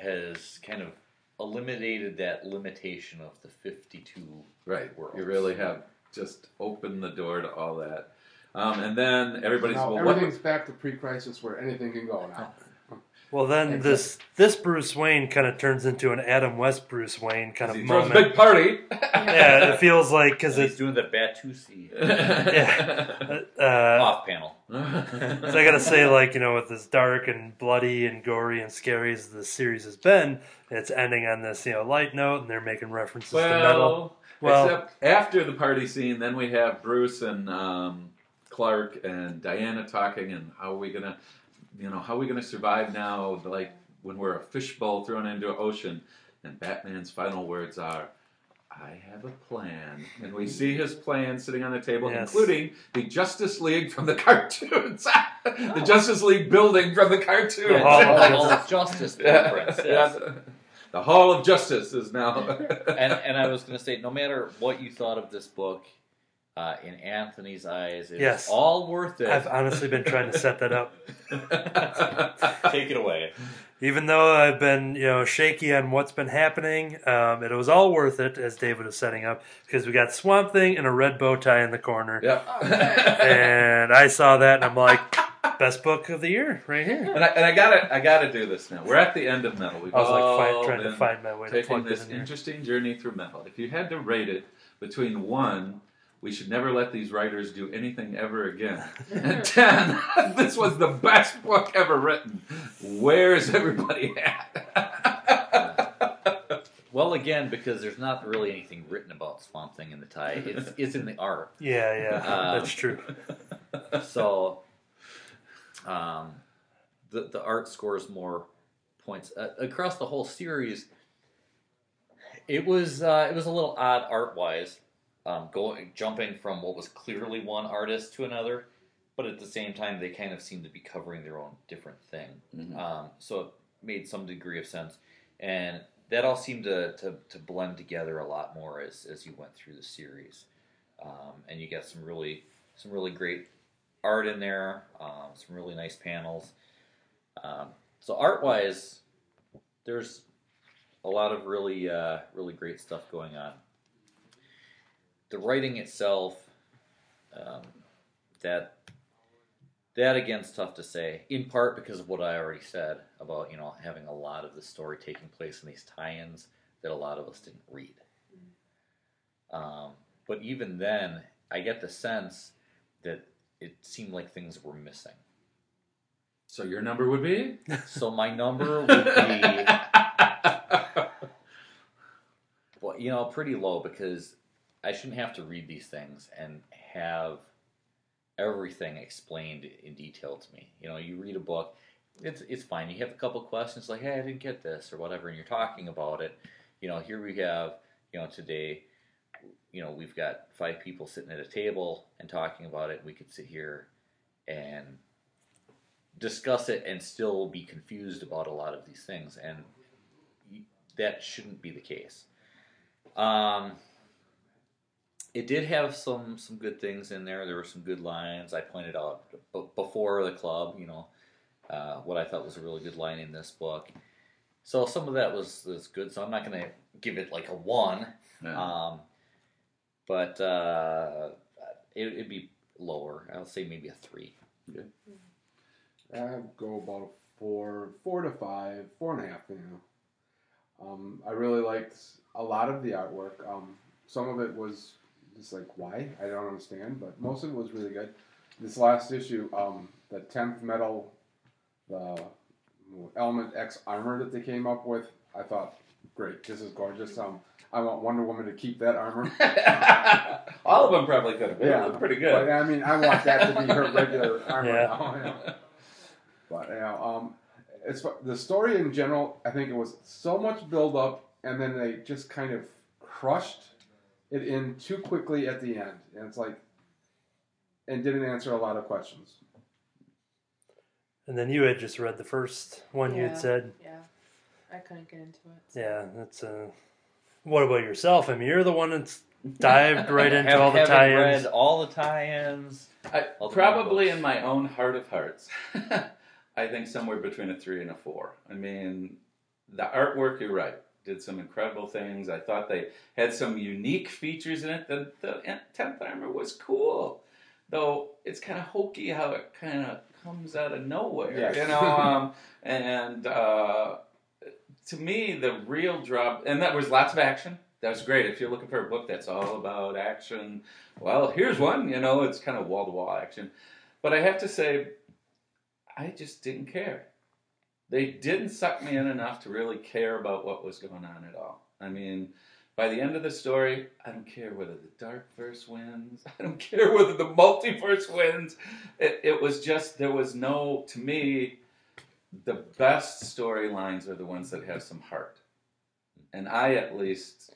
has kind of eliminated that limitation of the 52 right, worlds. you really have just opened the door to all that. Um, and then everybody's Now, well, what, everything's back to pre-crisis where anything can go now. well, then this this Bruce Wayne kind of turns into an Adam West Bruce Wayne kind of throws a moment. big party. yeah, it (laughs) feels like because He's it's doing the Batusi (laughs) yeah. Uh, off panel. (laughs) So I gotta say, like you know, with as dark and bloody and gory and scary as the series has been, it's ending on this you know light note, and they're making references to metal. Well, Well- except after the party scene, then we have Bruce and um, Clark and Diana talking, and how are we gonna, you know, how are we gonna survive now? Like when we're a fishbowl thrown into an ocean, and Batman's final words are. I have a plan, and we see his plan sitting on the table, Yes. including the Justice League from the (laughs) cartoons, the Justice League building from the cartoons. Yeah. Hall Hall of Justice reference. yes. Yeah. The Hall of Justice is now. and and I was going to say, no matter what you thought of this book, uh, in Anthony's eyes, it's Yes. all worth it. I've honestly been trying to set that up, (laughs) Take it away. even though I've been you know shaky on what's been happening. Um, it was all worth it, as David was setting up, because we got Swamp Thing and a red bow tie in the corner, Yep. (laughs) and I saw that, and I'm like, best book of the year right here. and I, and I gotta I gotta do this now. We're at the end of metal. We've I was like all fi- trying to find my way to taking this in interesting journey through metal. If you had to rate it between one, we should never let these writers do anything ever again, (laughs) (laughs) and ten, (laughs) this was the best book ever written. Where's everybody at? Well, again, because there's not really anything written about Swamp Thing in the tie. It's it's in the art. Yeah, yeah, Um, that's true. So, um, the the art scores more points uh, across the whole series. It was uh, it was a little odd art wise, um, going jumping from what was clearly one artist to another, but at the same time they kind of seemed to be covering their own different thing. Mhm. Um, so it made some degree of sense. and that all seemed to, to, to blend together a lot more as, as you went through the series. Um, and you got some really some really great art in there, um, some really nice panels. Um, so art wise, there's a lot of really uh, really great stuff going on. The writing itself, um, that that again's tough to say. In part because of what I already said about you know having a lot of the story taking place in these tie-ins that a lot of us didn't read. Um, but even then, I get the sense that it seemed like things were missing. So your number would be? So my number (laughs) would be, well, you know, pretty low because I shouldn't have to read these things and have everything explained in detail to me. You know, you read a book, it's it's fine. You have a couple questions like, "Hey, I didn't get this" or whatever, and you're talking about it. You know, here we have, you know, today, you know, we've got five people sitting at a table and talking about it. We could sit here and discuss it and still be confused about a lot of these things, and that shouldn't be the case. Um, it did have some some good things in there. There were some good lines. I pointed out b- before the club, you know, uh, what I thought was a really good line in this book. So some of that was was good. So I'm not going to give it like a one, Yeah. um, but uh, it, it'd be lower. I'll say maybe a three. I go about a four, four to five, four and a half. You know, um, I really liked a lot of the artwork. Um, some of it was just like why I don't understand, but most of it was really good. This last issue, um, the tenth metal, the Element X armor that they came up with, I thought, great, this is gorgeous. Um, I want Wonder Woman to keep that armor. (laughs) All of them probably could have been. Yeah. Pretty But good. I mean, I want that to be her regular (laughs) armor Yeah. now. you know. But you know, um, it's the story in general. I think it was so much build up, and then they just kind of crushed it in too quickly at the end, and it's like, and didn't answer a lot of questions. And then you had just read the first one you Yeah. had said. Yeah, I couldn't get into it. so- Yeah, that's uh What about yourself? I mean, you're the one that's dived right (laughs) into Have- all the tie-ins. read all the tie-ins. I, All the probably in my own heart of hearts, (laughs) I think somewhere between a three and a four. I mean, the artwork, you're right, did some incredible things. I thought they had some unique features in it. The, the 10th armor was cool, though it's kind of hokey how it kind of comes out of nowhere, Yes. you know. Um, and uh, to me, the real drop, and that was lots of action. That was great. If you're looking for a book that's all about action, well, here's one. You know, it's kind of wall to wall action. But I have to say, I just didn't care. They didn't suck me in enough to really care about what was going on at all. I mean, by the end of the story, I don't care whether the dark verse wins. (laughs) I don't care whether the multiverse wins. It, it was just, there was no, to me, the best storylines are the ones that have some heart. And I, at least,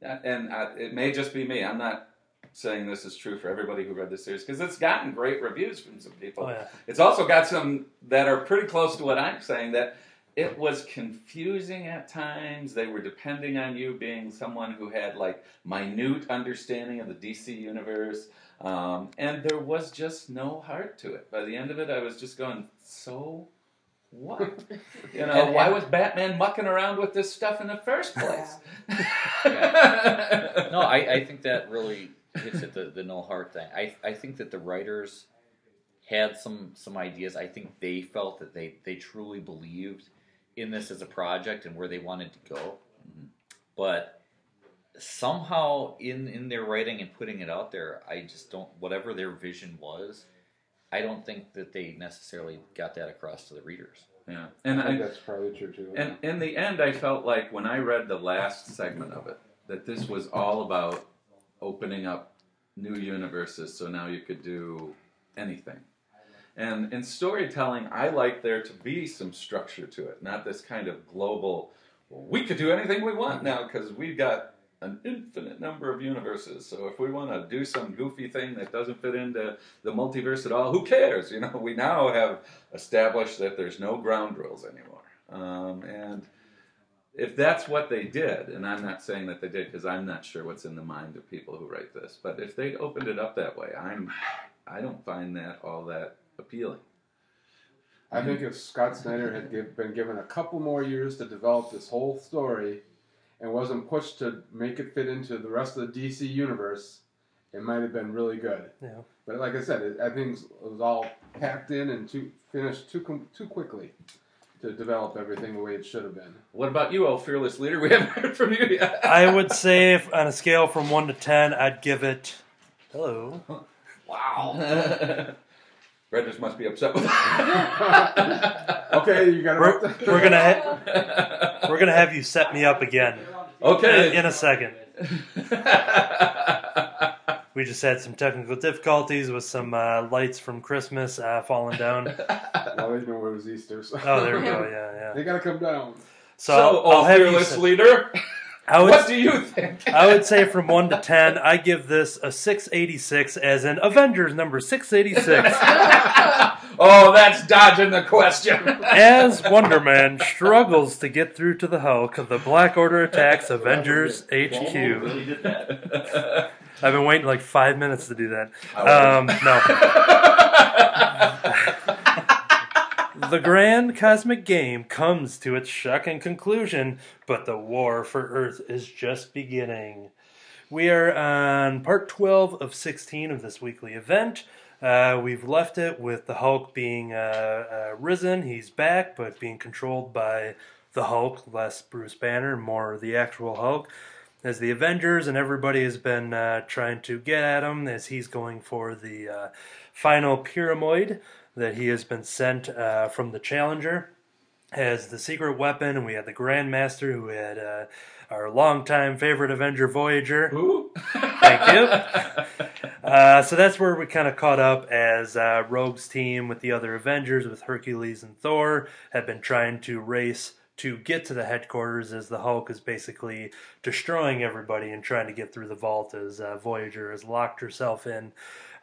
and I, it may just be me. I'm not saying this is true for everybody who read this series because it's gotten great reviews from some people. Oh yeah, It's also got some that are pretty close to what I'm saying that it was confusing at times. They were depending on you being someone who had like minute understanding of the DC universe. Um, and there was just no heart to it. By the end of it, I was just going, so what? (laughs) You know, why was Batman mucking around with this stuff in the first place? (laughs) No, I, I think that really hits at the, the no heart thing. I, I think that the writers had some some ideas. I think they felt that they, they truly believed in this as a project and where they wanted to go. Mm-hmm. But somehow in, in their writing and putting it out there, I just don't whatever their vision was, I don't think that they necessarily got that across to the readers. yeah. And I think I, that's probably true too. And in the end, I felt like when I read the last segment of it, that this was all about opening up new universes so now you could do anything. And in storytelling, I like there to be some structure to it, not this kind of global, well, we could do anything we want now because we've got an infinite number of universes. So if we want to do some goofy thing that doesn't fit into the multiverse at all, who cares? You know, we now have established that there's no ground rules anymore. Um, and if that's what they did, and I'm not saying that they did because I'm not sure what's in the mind of people who write this, but if they opened it up that way, I'm I don't find that all that appealing. I think if Scott Snyder had give, been given a couple more years to develop this whole story and wasn't pushed to make it fit into the rest of the DC universe, it might have been really good. Yeah. But like I said, it, I think it was all packed in and too finished too too quickly to develop everything the way it should have been. What about you, oh fearless leader? (laughs) We haven't heard from you yet. (laughs) I would say if, on a scale from one to ten, I'd give it. Hello. (laughs) wow. Redders must be upset with Okay, you got We're, it. we're gonna ha- we're gonna have you set me up again Okay. in a second. We just had some technical difficulties with some uh, lights from Christmas uh, falling down. (laughs) well, they know it was Easter. So. Oh, there we go. (laughs) Yeah, yeah. They gotta come down. So, so, I'll, oh I'll have you. fearless leader, I would (laughs) what do you think? I would say from one to ten, I give this a six eighty six, as in Avengers number six eighty six. Oh, that's dodging the question. (laughs) As Wonder Man struggles to get through to the Hulk, the Black Order attacks Avengers HQ. Really did that. (laughs) I've been waiting like five minutes to do that. Um, no. (laughs) the grand cosmic game comes to its shocking conclusion, but the war for Earth is just beginning. We are on part 12 of 16 of this weekly event. Uh, we've left it with the Hulk being uh, uh, risen. He's back, but being controlled by the Hulk, less Bruce Banner, more the actual Hulk as the Avengers and everybody has been uh, trying to get at him as he's going for the uh, final pyramid that he has been sent uh, from the Challenger as the secret weapon. And we had the Grandmaster who had uh, our longtime favorite Avenger Voyager. Thank you. (laughs) Uh, so that's where we kind of caught up as uh, Rogue's team with the other Avengers, with Hercules and Thor, have been trying to race to get to the headquarters as the Hulk is basically destroying everybody and trying to get through the vault as uh, Voyager has locked herself in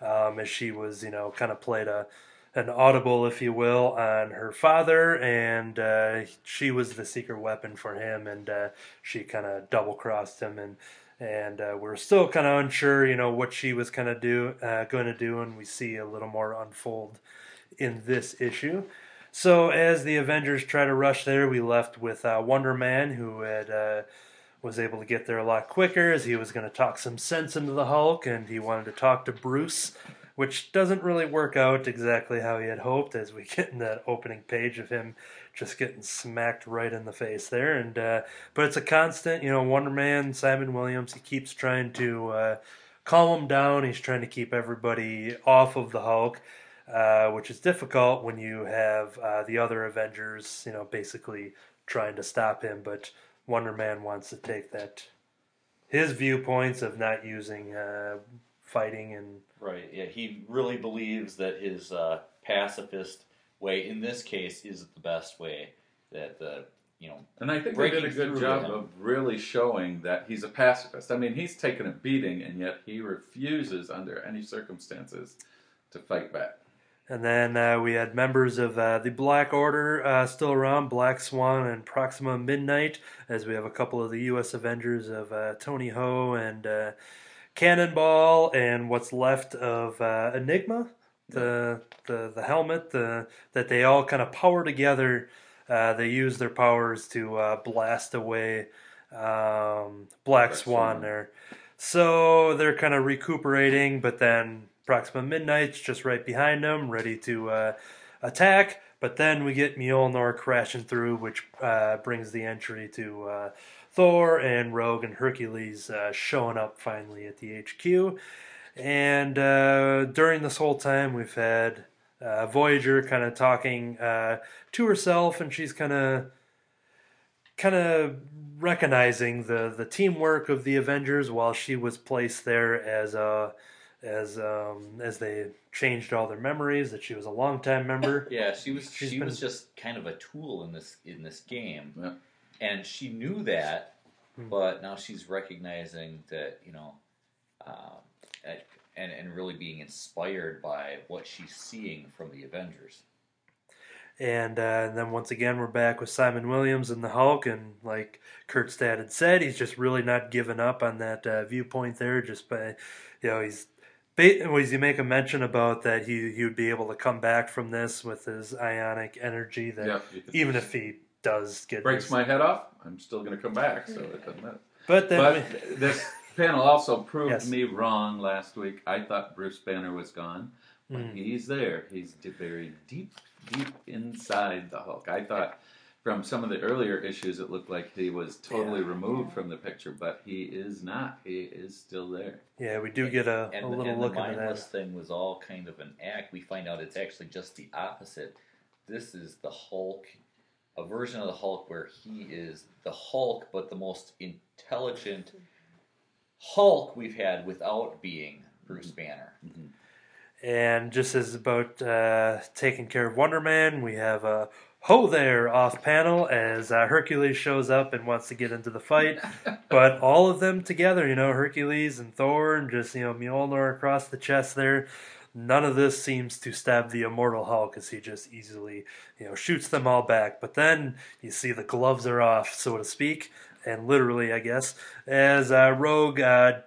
um, as she was, you know, kind of played a an audible, if you will, on her father, and uh, she was the secret weapon for him, and uh, she kind of double crossed him, and and uh, we're still kind of unsure, you know, what she was kind of do uh, going to do, and we see a little more unfold in this issue. So as the Avengers try to rush there, we left with uh, Wonder Man, who had uh, was able to get there a lot quicker, as he was going to talk some sense into the Hulk, and he wanted to talk to Bruce, which doesn't really work out exactly how he had hoped, as we (laughs) get in that opening page of him just getting smacked right in the face there. And uh, but it's a constant, you know, Wonder Man, Simon Williams, he keeps trying to uh, calm him down. He's trying to keep everybody off of the Hulk. Uh, which is difficult when you have uh, the other Avengers, you know, basically trying to stop him. But Wonder Man wants to take that his viewpoints of not using uh, fighting and Right. Yeah. He really believes that his uh, pacifist way, in this case, is the best way. That the you know And I think they did a good job him. of really showing that he's a pacifist. I mean, he's taken a beating, and yet he refuses, under any circumstances, to fight back. And then uh, we had members of uh, the Black Order uh, still around, Black Swan and Proxima Midnight, as we have a couple of the U.S. Avengers of uh, Toni Ho and uh, Cannonball, and what's left of uh, Enigma, the the the helmet, the that they all kind of power together. Uh, they use their powers to uh, blast away um, Black Swan Swan. there. So they're kind of recuperating, but then Proxima Midnight's just right behind them, ready to uh, attack. But then we get Mjolnir crashing through, which uh, brings the entry to uh, Thor and Rogue and Hercules uh, showing up finally at the HQ. And uh, during this whole time, we've had uh, Voyager kind of talking uh, to herself, and she's kind of kind of recognizing the the teamwork of the Avengers while she was placed there as a as um, as they changed all their memories that she was a longtime member. (laughs) Yeah, she was She's she been- was just kind of a tool in this in this game, Yeah. And she knew that, but now she's recognizing that you know, um, and and and really being inspired by what she's seeing from the Avengers. And, uh, and then once again, we're back with Simon Williams and the Hulk, and like Kurtstad had said, he's just really not giving up on that uh, viewpoint there. Just by, you know, he's was you make a mention about that he he would be able to come back from this with his ionic energy that Yep, you can- even if he does get breaks this- my head off, I'm still going to come back, so it doesn't matter. but then But this panel also proved Yes. me wrong last week. I thought Bruce Banner was gone, but Mm. he's there. He's d- buried deep, deep inside the Hulk. I thought from some of the earlier issues it looked like he was totally removed from the picture, but he is not. He is still there. yeah we do get a, and, a the- little and look the into mindless that thing was all kind of an act. We find out it's actually just the opposite. This is the Hulk, a version of the Hulk where he is the Hulk, but the most intelligent Hulk we've had without being Bruce Banner. and just as about uh, taking care of Wonder Man, we have a ho there off panel as uh, Hercules shows up and wants to get into the fight. (laughs) but all of them together, you know, Hercules and Thor, and just you know Mjolnir across the chest there. None of this seems to stab the immortal Hulk as he just easily, you know, shoots them all back. But then you see the gloves are off, so to speak, and literally, I guess, as uh, Rogue uh,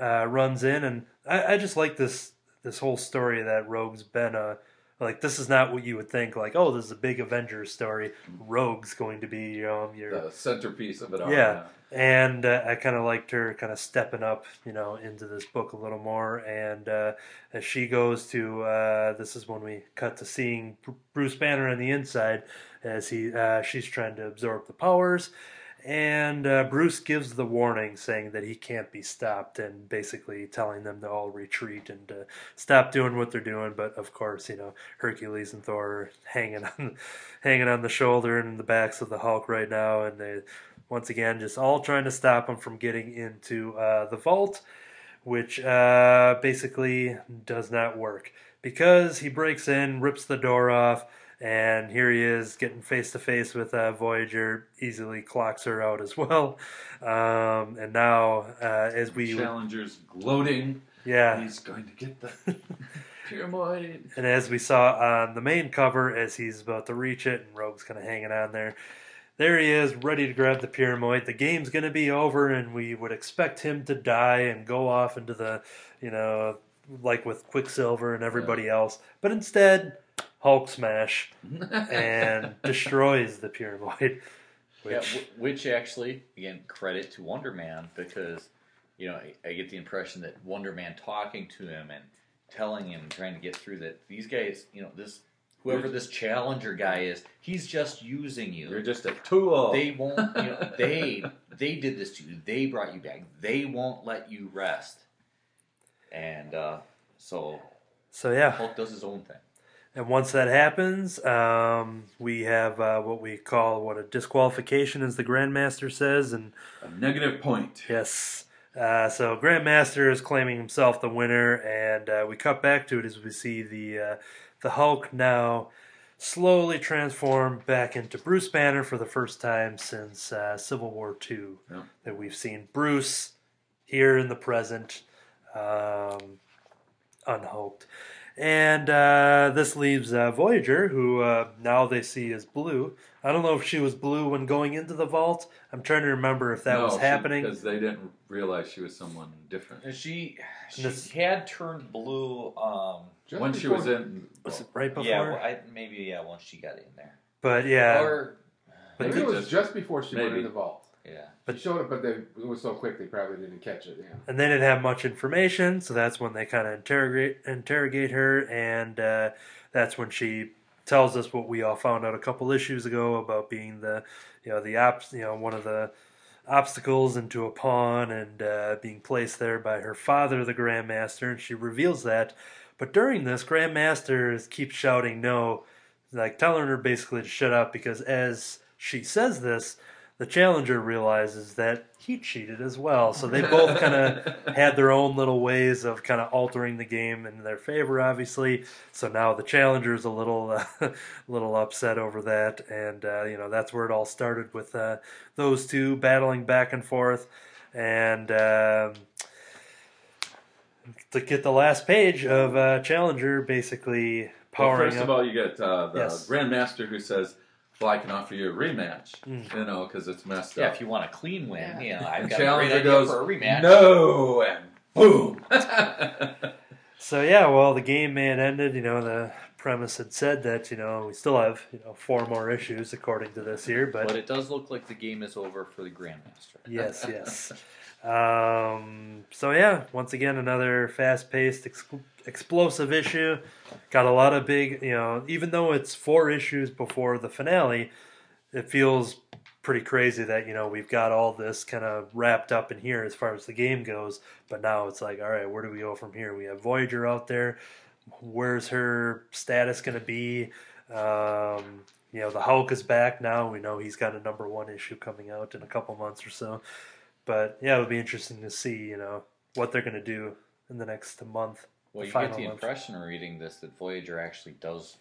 uh, runs in, and I, I just like this this whole story that Rogue's been a like this is not what you would think like oh this is a big Avengers story. Rogue's going to be you know your The centerpiece of it all. Yeah. and uh, I kind of liked her kind of stepping up, you know, into this book a little more. And uh, as she goes to, uh, this is when we cut to seeing Bruce Banner on the inside as he uh, she's trying to absorb the powers. And uh, Bruce gives the warning saying that he can't be stopped and basically telling them to all retreat and to stop doing what they're doing. But of course, you know, Hercules and Thor are hanging on, (laughs) hanging on the shoulder and the backs of the Hulk right now. And they, once again, just all trying to stop him from getting into uh, the vault, which uh, basically does not work because he breaks in, rips the door off, and here he is getting face to face with uh, Voyager, easily clocks her out as (laughs) well. Um, and now, uh, as we, Challenger's gloating. yeah, He's going to get the (laughs) pyramid. And as we saw on the main cover, as he's about to reach it, and Rogue's kind of hanging on there, there he is, ready to grab the pyramid. The game's going to be over, and we would expect him to die and go off into the, you know, like with Quicksilver and everybody else. But instead, Hulk smash (laughs) and destroys the pyramid. Yeah, Which, wh- which actually, again, credit to Wonder Man because, you know, I, I get the impression that Wonder Man talking to him and telling him, trying to get through that these guys, you know, this whoever this challenger guy is, he's just using you. You're just a tool. they won't, you know, (laughs) they they did this to you. They brought you back. They won't let you rest. And uh, so so yeah, Hulk does his own thing. And once that happens, um, we have uh, what we call what a disqualification, as the Grandmaster says. And a negative point. yes, uh, so Grandmaster is claiming himself the winner, and uh, we cut back to it as we see the uh, the Hulk now slowly transform back into Bruce Banner for the first time since uh, Civil War II. Yeah. That we've seen Bruce here in the present, um, unhulked. And uh, this leaves uh, Voyager, who uh, now they see as blue. I don't know if she was blue when going into the vault. I'm trying to remember if that No, was she- happening. because they didn't realize she was someone different. And she she This- had turned blue. Um, Just when she before- was in, Was it right before? yeah, well, I, maybe yeah. Once she got in there, but yeah, or but Maybe it was just before she went Maybe. in the vault. Yeah. She showed up, but they, it was so quick they probably didn't catch it. Yeah. and they didn't have much information, so that's when they kind of interrogate interrogate her, and uh, that's when she tells us what we all found out a couple issues ago about being the, you know, the ops, you know, one of the obstacles into a pawn and uh, being placed there by her father, the Grandmaster, and she reveals that. But during this, Grandmaster is- keeps shouting no, like telling her basically to shut up because as she says this, the challenger realizes that he cheated as well. So they both kind of (laughs) had their own little ways of kind of altering the game in their favor, obviously. So now the challenger is a little, uh, (laughs) little upset over that, and uh, you know that's where it all started with uh, those two battling back and forth, and. Um, to get the last page of uh, Challenger basically Well, powering first up. of all, you get uh, the Yes. Grandmaster who says, "Well, I can offer you a rematch," Mm. you know, because it's messed Yeah, up. if you want a clean win, Yeah. you know, I've And got a great Challenger idea goes, for a rematch. No, and boom. (laughs) So yeah, well, the game man ended. You know, the premise had said that you know we still have you know four more issues according to this here, but But it does look like the game is over for the Grandmaster. yes, yes. (laughs) Um, so yeah, once again, another fast-paced, ex- explosive issue. Got a lot of big, you know, even though it's four issues before the finale, it feels pretty crazy that you know we've got all this kind of wrapped up in here as far as the game goes. But now it's like, all right, where do we go from here? We have Voyager out there. Where's her status going to be? Um, you know, the Hulk is back now. We know he's got a number one issue coming out in a couple months or so. But yeah, it'll be interesting to see, you know, what they're going to do in the next month. Well, you get the one. impression reading this that Voyager actually does.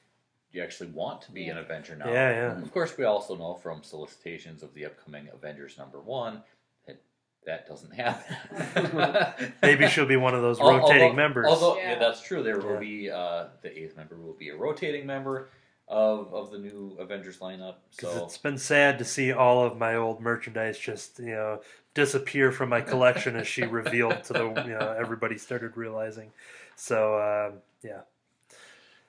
You actually want to be an Avenger now. Yeah, yeah. Of course, we also know from solicitations of the upcoming Avengers number one that that doesn't happen. (laughs) Maybe she'll be one of those rotating although, members. Although, yeah. Yeah. that's true. There will Yeah. be uh, the eighth member will be a rotating member of of the new Avengers lineup. 'Cause So it's been sad to see all of my old merchandise just you know disappear from my collection as she (laughs) revealed to the you know everybody started realizing. So um, yeah,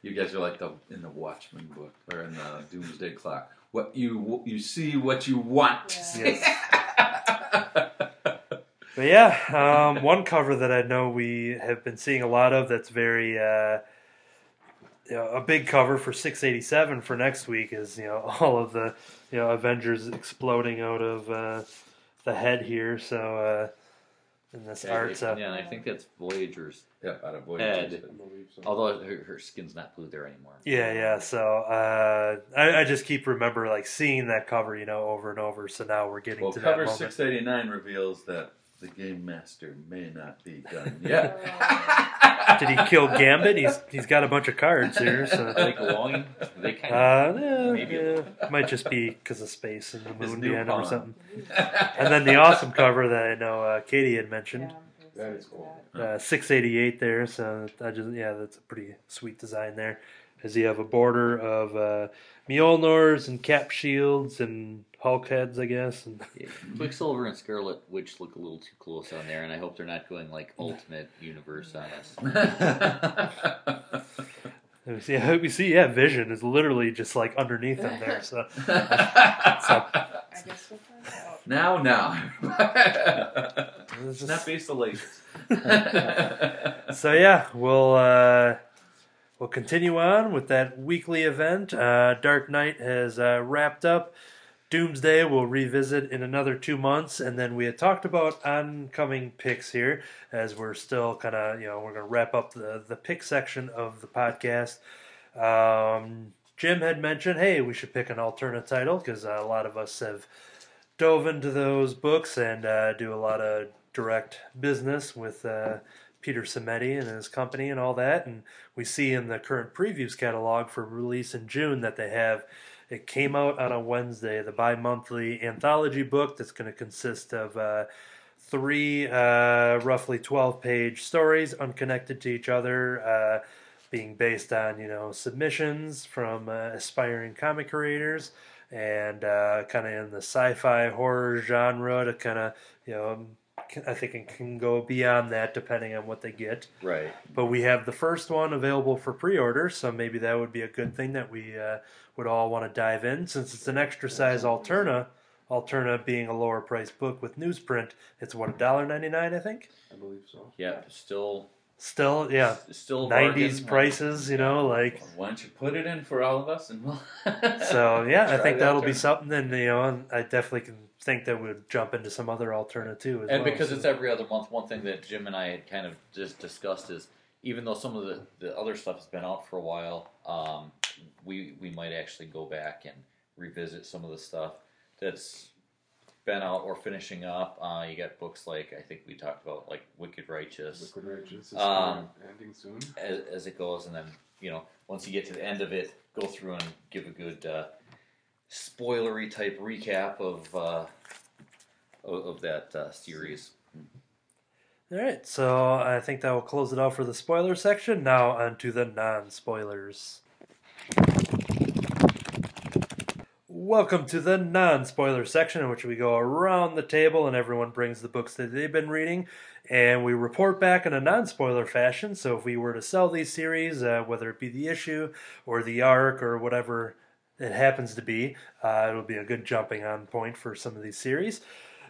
You guys are like the in the Watchmen book or in the Doomsday Clock. What you you see, what you want. to see. (laughs) but yeah, um, one cover that I know we have been seeing a lot of that's very. Uh, you know, a big cover for 687 for next week is you know (laughs) all of the you know Avengers exploding out of uh, the head here. So uh, in this yeah, art, so yeah, and I think that's Voyager's. Yep, out of Voyager. Head. I believe so. Although her, her skin's not blue there anymore. Yeah, yeah. So uh, I, I just keep remember like seeing that cover, you know, over and over. So now we're getting Well, to cover that moment. six eighty nine reveals that the game master may not be done (laughs) yet. (laughs) Did he kill Gambit? He's he's got a bunch of cards here. Are So they glowing? they kind of. uh, yeah, Maybe a yeah. might just be because of space and the His moon new behind him or pawn. something. (laughs) And then the awesome cover that I know uh, Katie had mentioned, That is cool. uh, 688 there. So I just yeah, that's a pretty sweet design there. As you have a border of uh, Mjolnir's and cap shields and Hulk heads, I guess. And Yeah, (laughs) Quicksilver and Scarlet Witch look a little too close on there, and I hope they're not going like (laughs) Ultimate Universe on us. (laughs) And we see, I hope we see, yeah, Vision is literally just like underneath them there. So I guess we'll find out. now, now. just- Snap face the lasers. so yeah, we'll uh, we'll continue on with that weekly event. Uh, Dark Knight has uh, wrapped up. Doomsday we'll revisit in another two months, and then we had talked about oncoming picks here, as we're still kind of you know we're going to wrap up the the pick section of the podcast. Um, Jim had mentioned, hey, we should pick an alternate title because uh, a lot of us have dove into those books and uh, do a lot of direct business with uh, Peter Simeti and his company and all that. And we see in the current previews catalog for release in June that they have. It came out on a Wednesday, the bi monthly anthology book that's going to consist of uh, three uh, roughly 12 page stories unconnected to each other, uh, being based on, you know, submissions from uh, aspiring comic creators and uh, kind of in the sci-fi horror genre to kind of you know I think it can go beyond that depending on what they get. right. But we have the first one available for pre-order, so maybe that would be a good thing that we uh, would all want to dive in since it's an extra size Alterna. Alterna being a lower price book with newsprint, it's what a dollar ninety nine, I think. I believe so. Yeah, Still. Still, yeah, Still. nineties prices, you know, like Why don't you put it in for all of us and we'll. So yeah, (laughs) I think that'll be something. And you know, I definitely can think that we'd jump into some other alternative too. As And well, because so- it's every other month, one thing that Jim and I had kind of just discussed is even though some of the, the other stuff has been out for a while, um, we we might actually go back and revisit some of the stuff that's been out or finishing up. Uh, you got books like I think we talked about like Wicked Righteous Liquid Righteous is Um, ending soon. as, as it goes, and then you know once you get to the end of it, go through and give a good uh, spoilery type recap of uh, of, that uh, series. All right, so I think that will close it out for the spoiler section. Now on to the non spoilers. Welcome to the non spoiler section, in which we go around the table and everyone brings the books that they've been reading and we report back in a non spoiler fashion. So if we were to sell these series, uh, whether it be the issue or the arc or whatever it happens to be, uh, it'll be a good jumping on point for some of these series.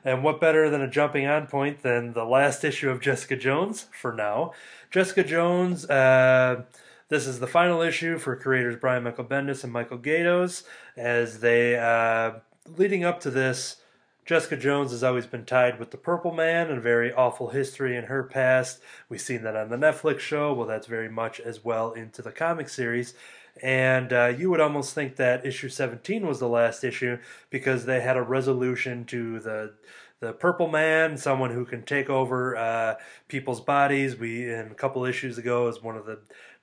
And what better than a jumping on point than the last issue of Jessica Jones for now? Jessica Jones. Uh, this is the final issue for creators Brian Michael Bendis and Michael Gaydos as they, uh, leading up to this, Jessica Jones has always been tied with the Purple Man and a very awful history in her past. We've seen that on the Netflix show. Well, that's very much as well into the comic series. And uh, you would almost think that issue 17 was the last issue because they had a resolution to the the Purple Man, someone who can take over uh, people's bodies. We in a couple issues ago is one of the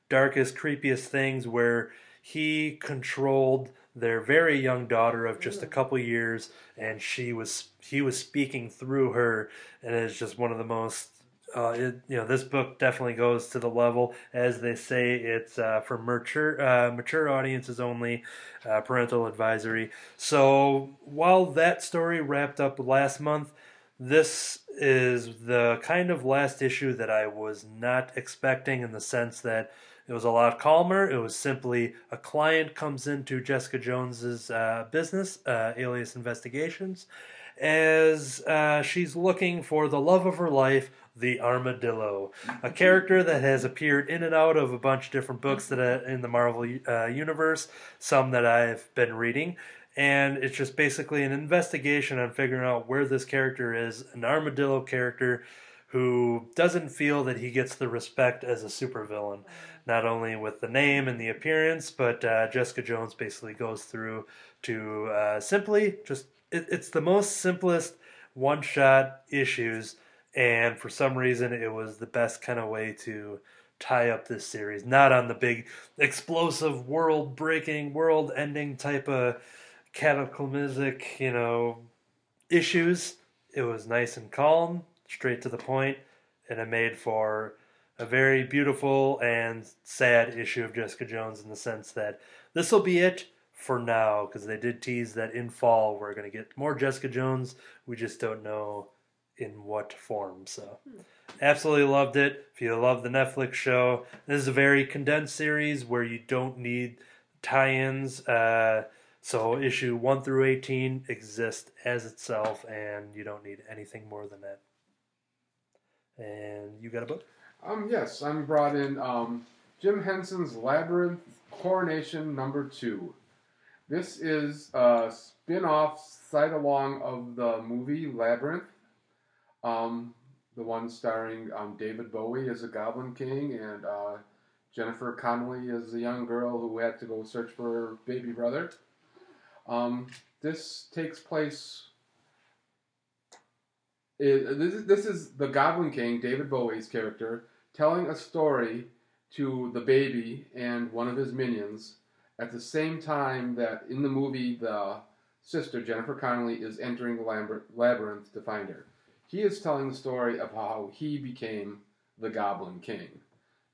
darkest, creepiest things where he controlled their very young daughter of just a couple years, and she was he was speaking through her, and it's just one of the most. Uh, it, you know, this book definitely goes to the level, as they say, it's uh, for mature uh, mature audiences only, uh, parental advisory. So while that story wrapped up last month, this is the kind of last issue that I was not expecting in the sense that it was a lot calmer. It was simply a client comes into Jessica Jones's uh, business, uh, Alias Investigations, as uh, she's looking for the love of her life, the Armadillo, a character that has appeared in and out of a bunch of different books that uh, in the Marvel uh, universe, some that I've been reading. And it's just basically an investigation on figuring out where this character is, an armadillo character who doesn't feel that he gets the respect as a supervillain not only with the name and the appearance, but uh, Jessica Jones basically goes through to uh, simply just it, it's the most simplest one shot issues, and for some reason it was the best kind of way to tie up this series. Not on the big explosive world breaking, world ending type of cataclysmic, you know, issues. It was nice and calm, straight to the point, and it made for a very beautiful and sad issue of Jessica Jones in the sense that this will be it for now because they did tease that in fall we're going to get more Jessica Jones. We just don't know in what form. So, absolutely loved it. If you love the Netflix show, this is a very condensed series where you don't need tie-ins. Uh, so issue one through eighteen exist as itself, and you don't need anything more than that. And you got a book? Um, yes, I'm brought in um, Jim Henson's Labyrinth Coronation Number Two. This is a spin-off side along of the movie Labyrinth, um, the one starring um, David Bowie as a Goblin King and uh, Jennifer Connelly as a young girl who had to go search for her baby brother. Um, this takes place it, this, is, this is the Goblin King, David Bowie's character, telling a story to the baby and one of his minions at the same time that in the movie the sister, Jennifer Connelly, is entering the labyrinth to find her. He is telling the story of how he became the Goblin King.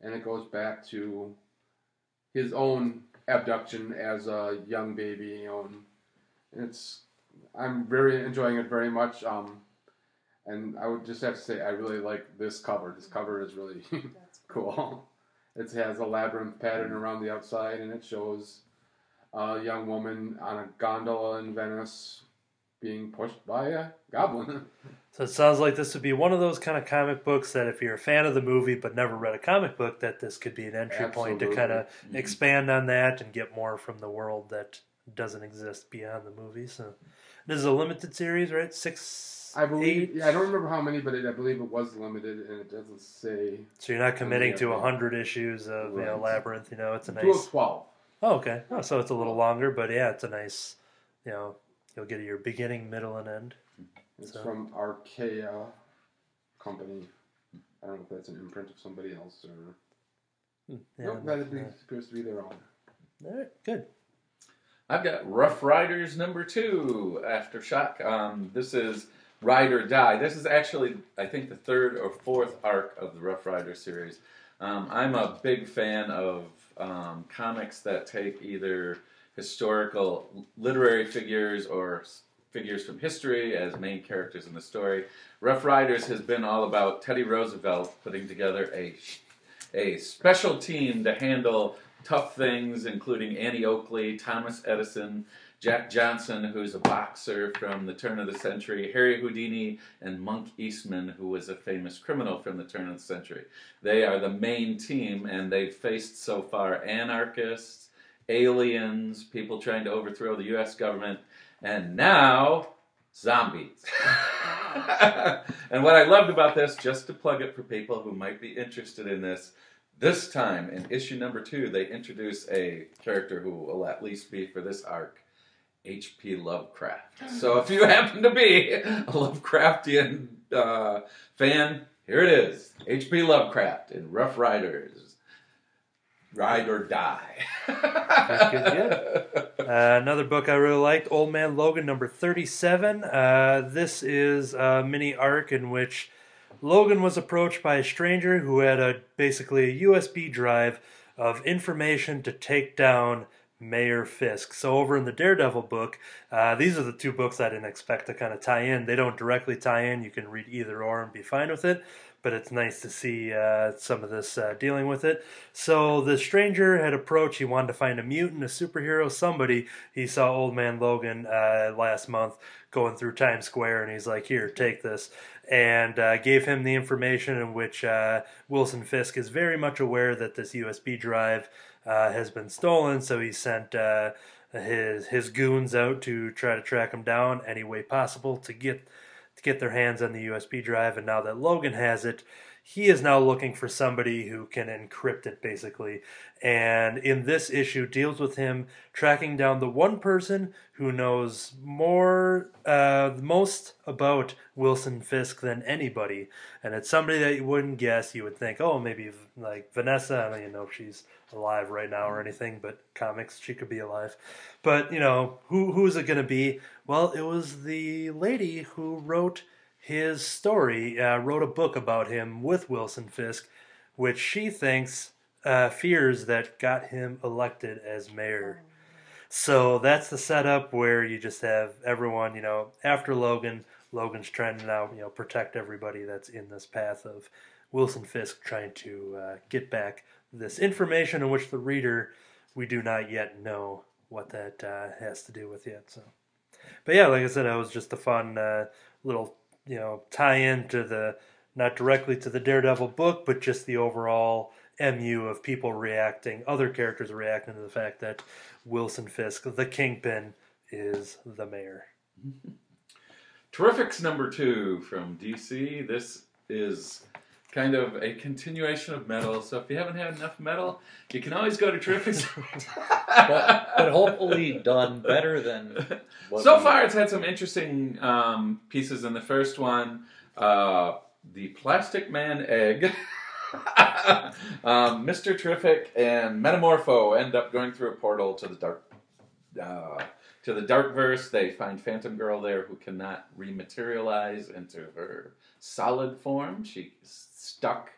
And it goes back to his own abduction as a young baby. You know, and it's I'm very enjoying it very much. Um, and I would just have to say, I really like this cover. This cover is really (laughs) cool. It has a labyrinth pattern around the outside, and it shows a young woman on a gondola in Venice being pushed by a goblin. (laughs) So it sounds like this would be one of those kind of comic books that if you're a fan of the movie but never read a comic book, that this could be an entry point to kind of mm-hmm. expand on that and get more from the world that doesn't exist beyond the movie. So this is a limited series, right? Six I believe. Yeah, I don't remember how many, but it, I believe it was limited, and it doesn't say. So you're not committing to hundred issues of right. you know labyrinth. You know, it's a nice. Twelve. Oh, okay. Oh, so it's a little longer, but yeah, it's a nice. You know, you'll get your beginning, middle, and end. It's so. from Archaia Company. I don't know if that's an imprint of somebody else or. Hmm, yeah, nope, that appears to be their own. All right, good. I've got Rough Riders number two, Aftershock. Um, this is Ride or Die. This is actually, I think, the third or fourth arc of the Rough Rider series. Um, I'm a big fan of um, comics that take either historical literary figures or s- figures from history as main characters in the story. Rough Riders has been all about Teddy Roosevelt putting together a a special team to handle tough things, including Annie Oakley, Thomas Edison, Jack Johnson, who's a boxer from the turn of the century, Harry Houdini, and Monk Eastman, who was a famous criminal from the turn of the century. They are the main team, and they've faced so far anarchists, aliens, people trying to overthrow the U.S. government, and now zombies. (laughs) and what I loved about this, just to plug it for people who might be interested in this, this time in issue number two, they introduce a character who will at least be for this arc. H.P. Lovecraft. So if you (laughs) happen to be a Lovecraftian uh, fan, here it is H.P. Lovecraft in Rough Riders. Ride or die. good, (laughs) Uh, another book I really liked, Old Man Logan, number 37. Uh, this is a mini arc in which Logan was approached by a stranger who had a basically a USB drive of information to take down Mayor Fisk. So over in the Daredevil book, uh, these are the two books I didn't expect to kind of tie in. They don't directly tie in. You can read either or and be fine with it. But it's nice to see uh, some of this uh, dealing with it. So the stranger had approached. He wanted to find a mutant, a superhero, somebody. He saw Old Man Logan uh, last month going through Times Square, and he's like, "Here, take this," and uh, gave him the information in which uh, Wilson Fisk is very much aware that this USB drive uh, has been stolen. So he sent his his goons out to try to track him down any way possible to get get their hands on the USB drive. And now that Logan has it, he is now looking for somebody who can encrypt it, basically. And in this issue, deals with him tracking down the one person who knows more, uh, most about Wilson Fisk than anybody. And it's somebody that you wouldn't guess. You would think, oh, maybe like Vanessa. I don't even know if she's alive right now or anything, but comics, she could be alive. But you know, who who is it going to be? Well, it was the lady who wrote his story, uh, wrote a book about him with Wilson Fisk, which she thinks uh, fears that got him elected as mayor. So that's the setup where you just have everyone, you know, after Logan, Logan's trying to now, you know, protect everybody that's in this path of Wilson Fisk trying to uh, get back this information in which the reader we do not yet know what that uh, has to do with yet. So, but yeah, like I said, it was just a fun uh, little you know tie-in to the not directly to the Daredevil book, but just the overall mu of people reacting, other characters reacting to the fact that Wilson Fisk, the Kingpin, is the mayor. (laughs) Terrifics number two from DC. This is kind of a continuation of metal. So if you haven't had enough metal, you can always go to Terrifics. but, but hopefully done better than. so far, it's had some interesting um, pieces in the first one. Uh, the Plastic Man Egg. (laughs) um, Mr. Terrific and Metamorpho end up going through a portal to the dark. Uh, to the dark verse, they find Phantom Girl there who cannot rematerialize into her solid form. She's stuck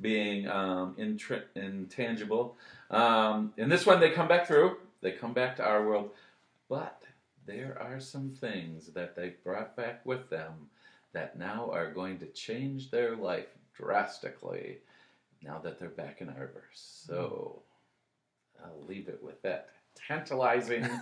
being um, intri- intangible. Um, in this one, they come back through. They come back to our world, but there are some things that they brought back with them that now are going to change their life drastically now that they're back in our verse. So I'll leave it with that tantalizing. (laughs)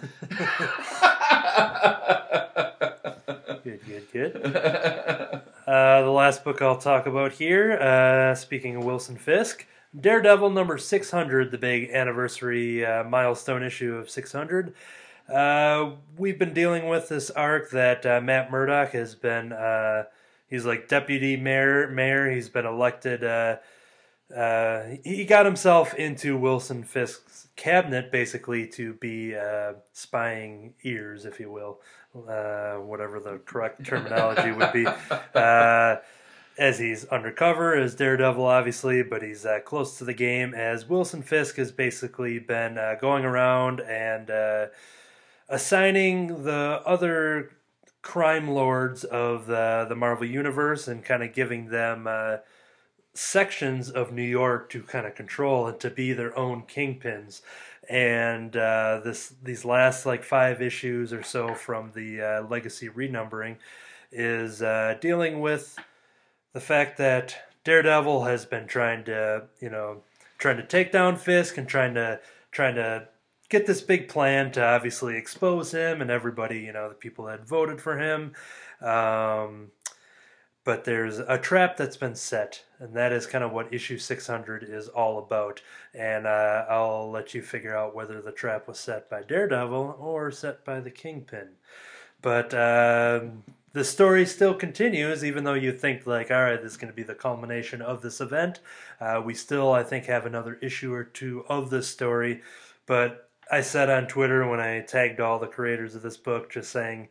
Good, good, good. (laughs) Uh, the last book I'll talk about here, uh, speaking of Wilson Fisk, Daredevil number 600, the big anniversary uh, milestone issue of 600. Uh, we've been dealing with this arc that uh, Matt Murdock has been, he's like deputy mayor, mayor. He's been elected. He got himself into Wilson Fisk's cabinet basically to be spying ears, if you will, uh, whatever the correct terminology would be. Uh, as he's undercover as Daredevil, obviously, but he's uh, close to the game. As Wilson Fisk has basically been uh, going around and uh, assigning the other crime lords of the the Marvel universe and kind of giving them uh, sections of New York to kind of control and to be their own kingpins. And uh, this these last like five issues or so from the uh, Legacy renumbering is uh, dealing with the fact that Daredevil has been trying to you know trying to take down Fisk and trying to trying to get this big plan to obviously expose him and everybody you know the people that voted for him. Um, but there's a trap that's been set, and that is kind of what issue 600 is all about. And uh, I'll let you figure out whether the trap was set by Daredevil or set by the Kingpin. But um, the story still continues, even though you think, like, all right, this is going to be the culmination of this event. Uh, we still, I think, have another issue or two of this story. But I said on Twitter when I tagged all the creators of this book, just saying,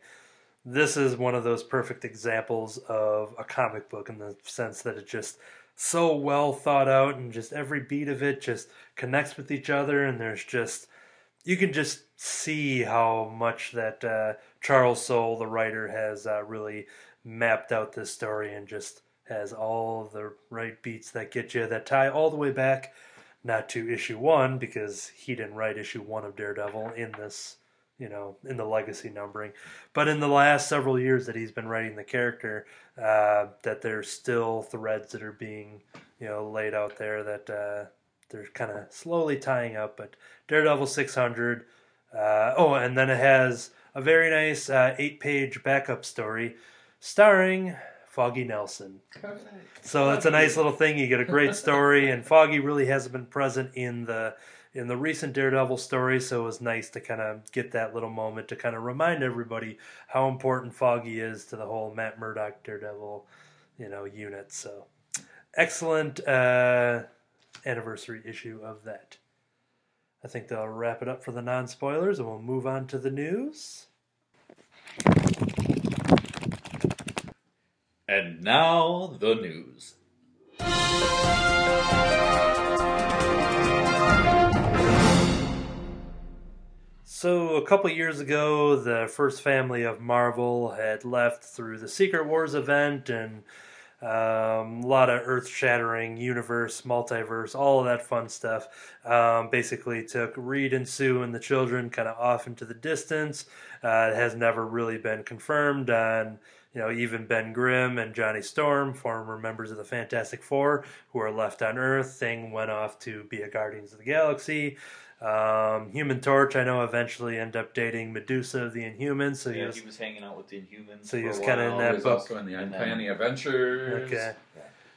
this is one of those perfect examples of a comic book in the sense that it's just so well thought out and just every beat of it just connects with each other and there's just you can just see how much that uh, Charles Soule, the writer, has uh, really mapped out this story and just has all the right beats that get you that tie all the way back, not to issue one because he didn't write issue one of Daredevil in this you know, in the legacy numbering. But in the last several years that he's been writing the character, uh, that there's still threads that are being, you know, laid out there that uh, they're kind of slowly tying up. But Daredevil 600. Uh, oh, and then it has a very nice uh, eight-page backup story starring Foggy Nelson. So it's a nice little thing. You get a great story, and Foggy really hasn't been present in the in the recent Daredevil story, so it was nice to kind of get that little moment to kind of remind everybody how important Foggy is to the whole Matt Murdock Daredevil, you know, unit. So excellent uh, anniversary issue of that. I think they'll wrap it up for the non spoilers, and we'll move on to the news. And now the news. So, a couple years ago, the first family of Marvel had left through the Secret Wars event and um, a lot of earth shattering universe, multiverse, all of that fun stuff. Um, basically, took Reed and Sue and the children kind of off into the distance. Uh, it has never really been confirmed on you know, even Ben Grimm and Johnny Storm, former members of the Fantastic Four, who are left on Earth. Thing went off to be a Guardians of the Galaxy. Um, Human Torch, I know, eventually ended up dating Medusa of the Inhumans. So he yeah, was, he was hanging out with the Inhumans. So he was kinda in while. that There's book. also in the Uncanny then- Adventures. okay.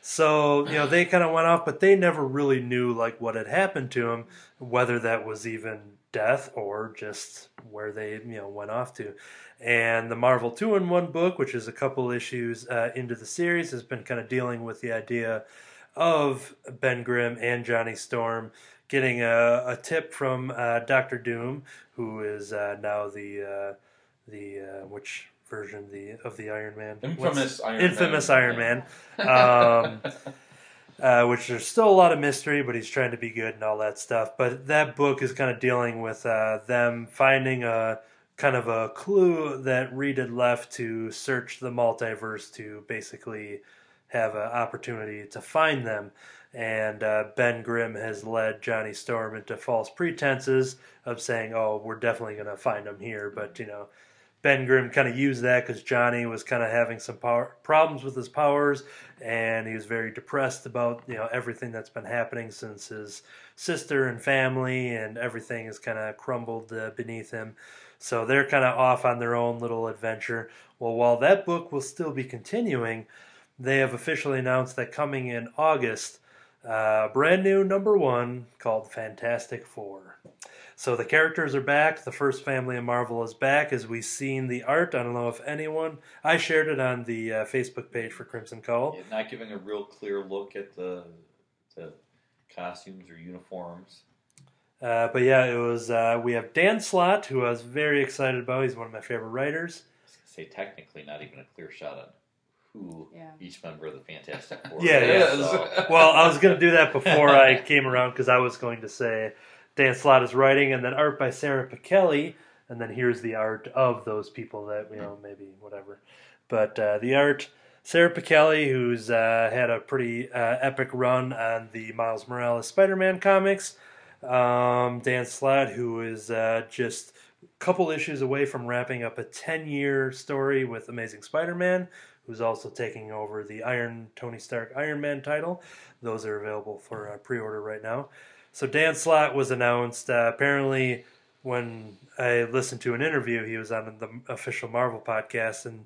So you know they kind of went off, but they never really knew like what had happened to him, whether that was even death or just where they you know went off to. And the Marvel two in one book, which is a couple issues uh, into the series, has been kind of dealing with the idea of Ben Grimm and Johnny Storm getting a, a tip from uh, Doctor Doom, who is uh, now the uh, the uh, which version the of the Iron Man What's- Infamous Iron infamous Man. Iron Man. Um, (laughs) uh, which there's still a lot of mystery, but he's trying to be good and all that stuff. But that book is kind of dealing with uh, them finding a kind of a clue that Reed had left to search the multiverse to basically have an opportunity to find them. And uh, Ben Grimm has led Johnny Storm into false pretenses of saying, "Oh, we're definitely going to find them here," but you know. Ben Grimm kind of used that because Johnny was kind of having some power, problems with his powers, and he was very depressed about you know everything that's been happening since his sister and family and everything has kind of crumbled uh, beneath him. So they're kind of off on their own little adventure. Well, while that book will still be continuing, they have officially announced that coming in August, uh, a brand new number one called Fantastic Four. So the characters are back. The first family of Marvel is back, as we've seen the art. I don't know if anyone. I shared it on the uh, Facebook page for Crimson Cowl. Yeah, not giving a real clear look at the the costumes or uniforms. Uh, but yeah, it was. Uh, we have Dan Slott, who I was very excited about. He's one of my favorite writers. I was gonna say technically not even a clear shot on who Yeah. each member of the Fantastic (laughs) Four. Yeah, is, yeah. so- (laughs) Well, I was going to do that before I came around because I was going to say Dan Slott is writing, and then art by Sarah Pichelli, and then here's the art of those people that you know maybe whatever. But uh, the art Sarah Pichelli, who's uh, had a pretty uh, epic run on the Miles Morales Spider-Man comics. Um, Dan Slott, who is uh, just a couple issues away from wrapping up a 10-year story with Amazing Spider-Man, who's also taking over the Iron Tony Stark Iron Man title. Those are available for uh, pre-order right now. So Dan Slott was announced. Uh, apparently, when I listened to an interview, he was on the official Marvel podcast, and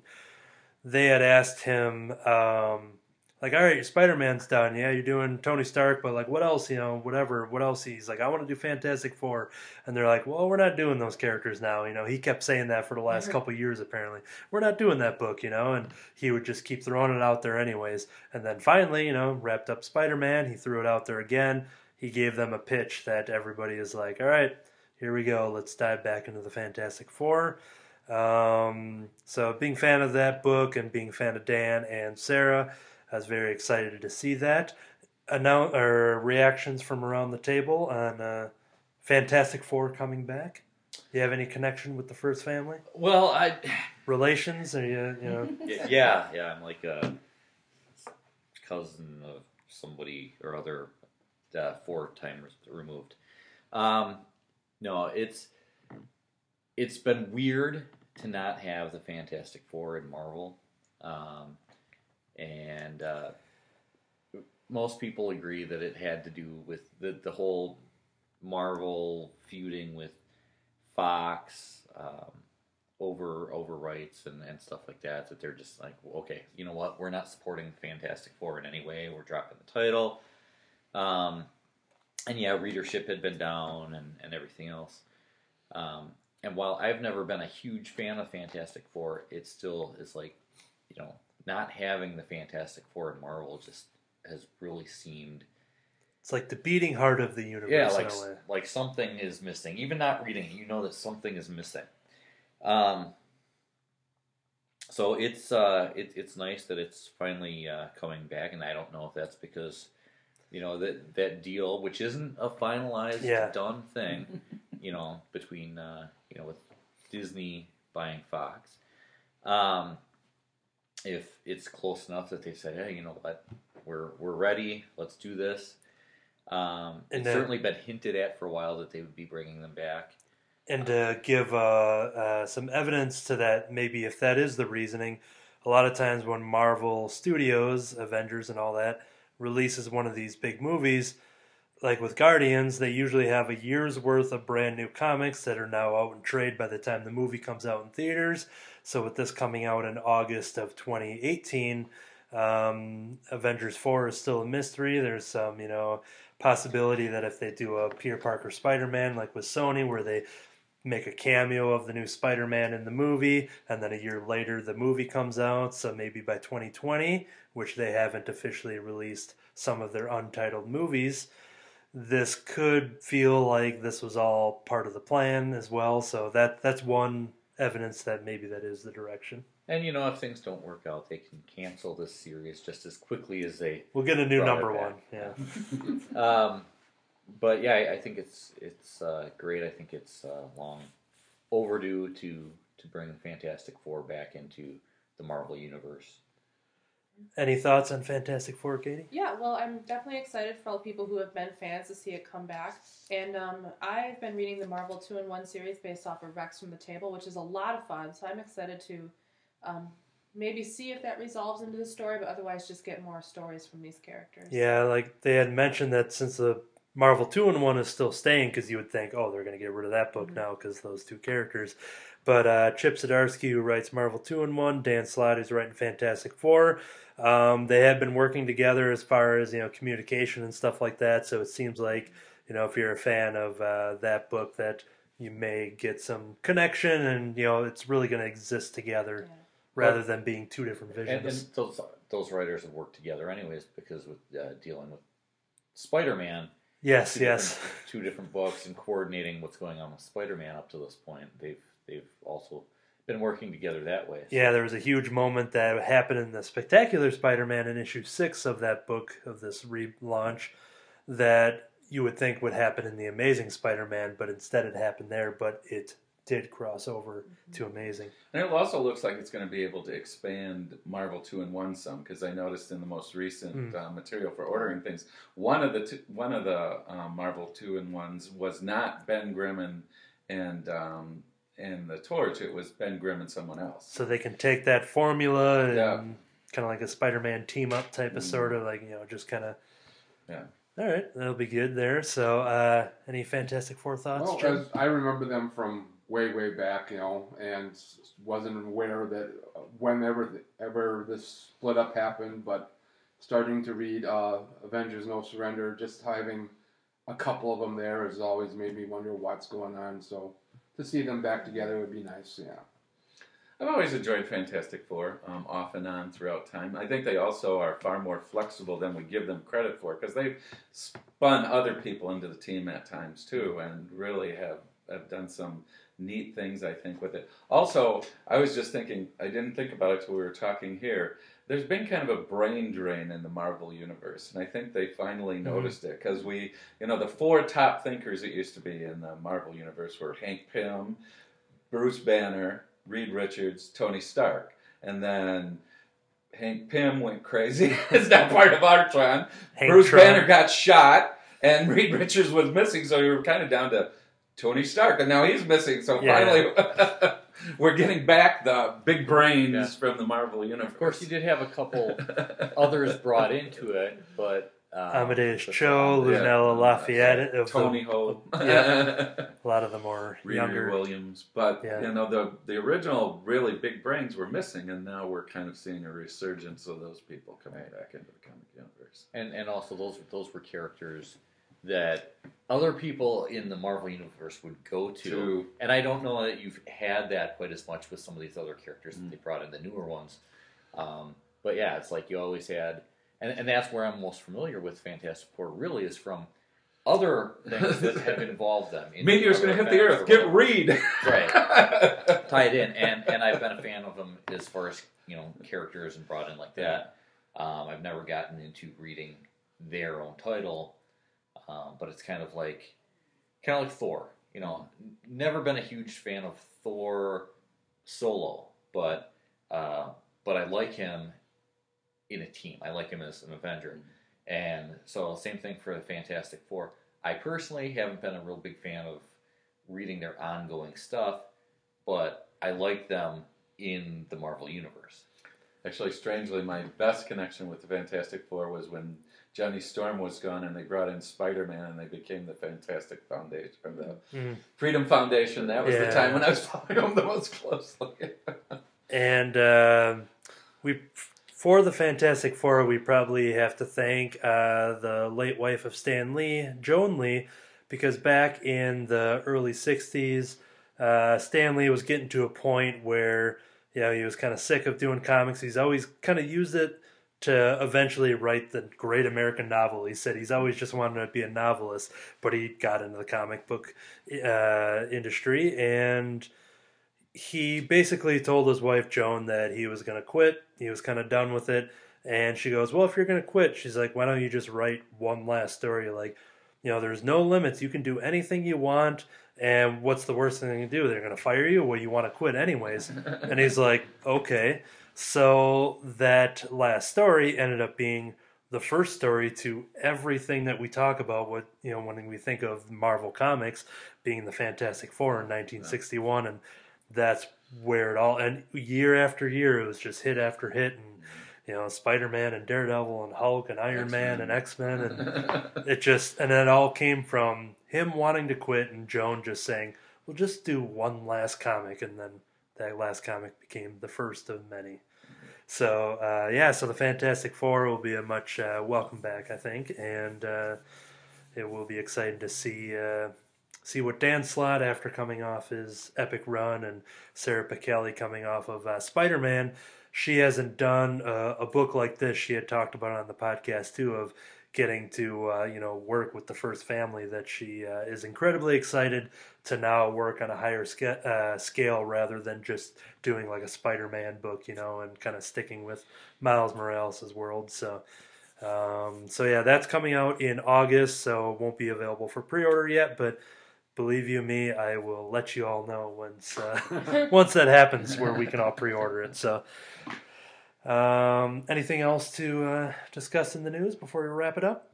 they had asked him, um, like, all right, Spider Man's done. Yeah, you're doing Tony Stark, but like, what else? You know, whatever. What else? He's like, I want to do Fantastic Four, and they're like, well, we're not doing those characters now. You know, he kept saying that for the last couple years. Apparently, we're not doing that book. You know, and he would just keep throwing it out there anyways. And then finally, you know, wrapped up Spider Man. He threw it out there again. He gave them a pitch that everybody is like, all right, here we go. Let's dive back into the Fantastic Four. Um, so, being fan of that book and being fan of Dan and Sarah, I was very excited to see that. Annou- or reactions from around the table on uh, Fantastic Four coming back. Do you have any connection with the first family? Well, I Relations? Are you, you know? (laughs) Yeah, yeah, I'm like a cousin of somebody or other uh, four times removed. Um, no, it's it's been weird to not have the Fantastic Four in Marvel, um, and uh, most people agree that it had to do with the the whole Marvel feuding with Fox. Um, over over rights and, and stuff like that that they're just like okay you know what? We're not supporting fantastic four in any way. We're dropping the title. Um, and yeah readership had been down and, and everything else. Um, and while i've never been a huge fan of fantastic four it still is like you know not having the fantastic four in marvel just has really seemed It's like the beating heart of the universe yeah, like like something is missing. Even not reading it, you know that something is missing. Um, so it's uh, it, it's nice that it's finally uh, coming back, and I don't know if that's because you know that that deal, which isn't a finalized Yeah. done thing, (laughs) you know, between uh, you know with Disney buying Fox. Um, if it's close enough that they say, hey, you know what, we're we're ready, let's do this. Um, And it's then- certainly been hinted at for a while that they would be bringing them back. and to give uh, uh, some evidence to that, maybe if that is the reasoning, a lot of times when Marvel Studios, Avengers, and all that releases one of these big movies, like with Guardians, they usually have a year's worth of brand new comics that are now out in trade by the time the movie comes out in theaters. So with this coming out in August of 2018, um, Avengers 4 is still a mystery. There's some, you know, possibility that if they do a Peter Parker Spider-Man like with Sony, where they make a cameo of the new Spider-Man in the movie, and then a year later the movie comes out. So maybe by 2020, which they haven't officially released some of their untitled movies, this could feel like this was all part of the plan as well. So that that's one evidence that maybe that is the direction. And you know, if things don't work out, they can cancel this series just as quickly as they. We'll get a new number one. Yeah. (laughs) Um, but yeah, I, I think it's it's uh, great. I think it's uh, long overdue to to bring Fantastic Four back into the Marvel universe. Any thoughts on Fantastic Four, Katie? Yeah, well, I'm definitely excited for all the people who have been fans to see it come back. And um, I've been reading the Marvel 2 in 1 series based off of Rex from the Table, which is a lot of fun. So I'm excited to um, maybe see if that resolves into the story, but otherwise just get more stories from these characters. Yeah, like they had mentioned that since the Marvel 2 in 1 is still staying, because you would think, oh, they're going to get rid of that book Mhm. now because those two characters. But uh, Chip Zdarsky, who writes Marvel 2 in 1, Dan Slott, who's writing Fantastic Four, um, they have been working together as far as, you know, communication and stuff like that. So it seems like, you know, if you're a fan of uh, that book, that you may get some connection and, you know, it's really going to exist together Yeah. rather than being two different And, visions. and those those writers have worked together anyways because with uh, dealing with Spider-Man, yes, two yes. different, (laughs) two different books and coordinating what's going on with Spider-Man up to this point, they've they've also been working together that way. So- Yeah, there was a huge moment that happened in the Spectacular Spider-Man in issue six of that book of this relaunch that you would think would happen in the Amazing Spider-Man, but instead it happened there. But it did cross over to Amazing. And it also looks like it's going to be able to expand Marvel two in one some because I noticed in the most recent Mm. uh, material for ordering things, one of the two, one of the um, Marvel two in ones was not Ben Grimm and and um, and the Torch. It was Ben Grimm and someone else. So they can take that formula and Yeah. kind of like a Spider-Man team up type of Mm. sort of like you know just kind of. Yeah. All right, that'll be good there. So, uh, any Fantastic Four thoughts, Well, Jim? I remember them from way, way back, you know, and wasn't aware that uh, whenever ever this split up happened, but starting to read uh, Avengers No Surrender, just having a couple of them there has always made me wonder what's going on. So to see them back together would be nice. Yeah. I've always enjoyed Fantastic Four, um, off and on throughout time. I think they also are far more flexible than we give them credit for because they've spun other people into the team at times too, and really have have done some neat things. I think with it. Also, I was just thinking, I didn't think about it till we were talking here. There's been kind of a brain drain in the Marvel universe, and I think they finally mm-hmm. noticed it because we, you know, the four top thinkers it used to be in the Marvel universe were Hank Pym, Bruce Banner, Reed Richards, Tony Stark, and then Hank Pym went crazy. (laughs) it's not part of Artron. Hank Bruce Tron. Banner got shot, and Reed Richards was missing, so we were kind of down to Tony Stark, and now he's missing. So Yeah. finally, (laughs) (laughs) we're getting back the big brains Yeah. from the Marvel universe. Of course, you did have a couple others brought into it, but um, Amadeus but- Cho, Yeah. Lunella Lafayette, of the- Toni Ho, (laughs) yeah. (laughs) a lot of the more Riri younger. Williams, but Yeah. you know the the original really big brains were missing, and now we're kind of seeing a resurgence of those people coming back into the comic universe. and and also those those were characters that other people in the Marvel universe would go to. To And I don't know that you've had that quite as much with some of these other characters Mm. that they brought in the newer ones. Um, but yeah, it's like you always had, and, and that's where I'm most familiar with Fantastic Four. Really, is from other things that (laughs) have involved them. in meteor's going to hit the earth. Get. Reed. Right. (laughs) tied in, and and I've been a fan of them as far as you know characters and brought in like that. Um, I've never gotten into reading their own title, um, but it's kind of like kind of like Thor. You know, never been a huge fan of Thor solo, but uh, but I like him in a team. I like him as an Avenger, and so same thing for the Fantastic Four. I personally haven't been a real big fan of reading their ongoing stuff, but I like them in the Marvel universe. Actually, strangely, my best connection with the Fantastic Four was when Johnny Storm was gone, and they brought in Spider Man, and they became the Fantastic Foundation or the Mhm. Freedom Foundation. That was Yeah. the time when I was following them the most closely. (laughs) And uh, we, for the Fantastic Four, we probably have to thank uh, the late wife of Stan Lee, Joan Lee, because back in the early '60s, uh, Stan Lee was getting to a point where you know he was kind of sick of doing comics. He's always kind of used it to eventually write the great American novel. He said he's always just wanted to be a novelist, but he got into the comic book uh, industry and he basically told his wife Joan that he was going to quit. He was kind of done with it. And she goes, Well, if you're going to quit, she's like, Why don't you just write one last story? Like, you know, there's no limits. You can do anything you want. And what's the worst thing they can do? They're going to fire you? Well, you want to quit anyways. and he's like, Okay. So that last story ended up being the first story to everything that we talk about. What, you know, when we think of Marvel Comics being the Fantastic Four in 1961. And that's where it all and year after year it was just hit after hit and you know spider-man and daredevil and hulk and iron man and x-men and (laughs) it just and it all came from him wanting to quit and joan just saying we'll just do one last comic and then that last comic became the first of many so uh, yeah so the fantastic four will be a much uh, welcome back i think and uh, it will be exciting to see uh, see what Dan Slott, after coming off his epic run, and Sarah Pichelli coming off of uh, Spider Man, she hasn't done a, book like this. She had talked about on the podcast too of getting to uh, you know work with the first family that she is incredibly excited to now work on a higher sca- uh, scale rather than just doing like a Spider-Man book, you know, and kind of sticking with Miles Morales' world. So, um, so yeah, that's coming out in August, so it won't be available for pre-order yet, but believe you me, I will let you all know once uh, (laughs) once that happens, where we can all pre-order it. So, um, anything else to uh, discuss in the news before we wrap it up?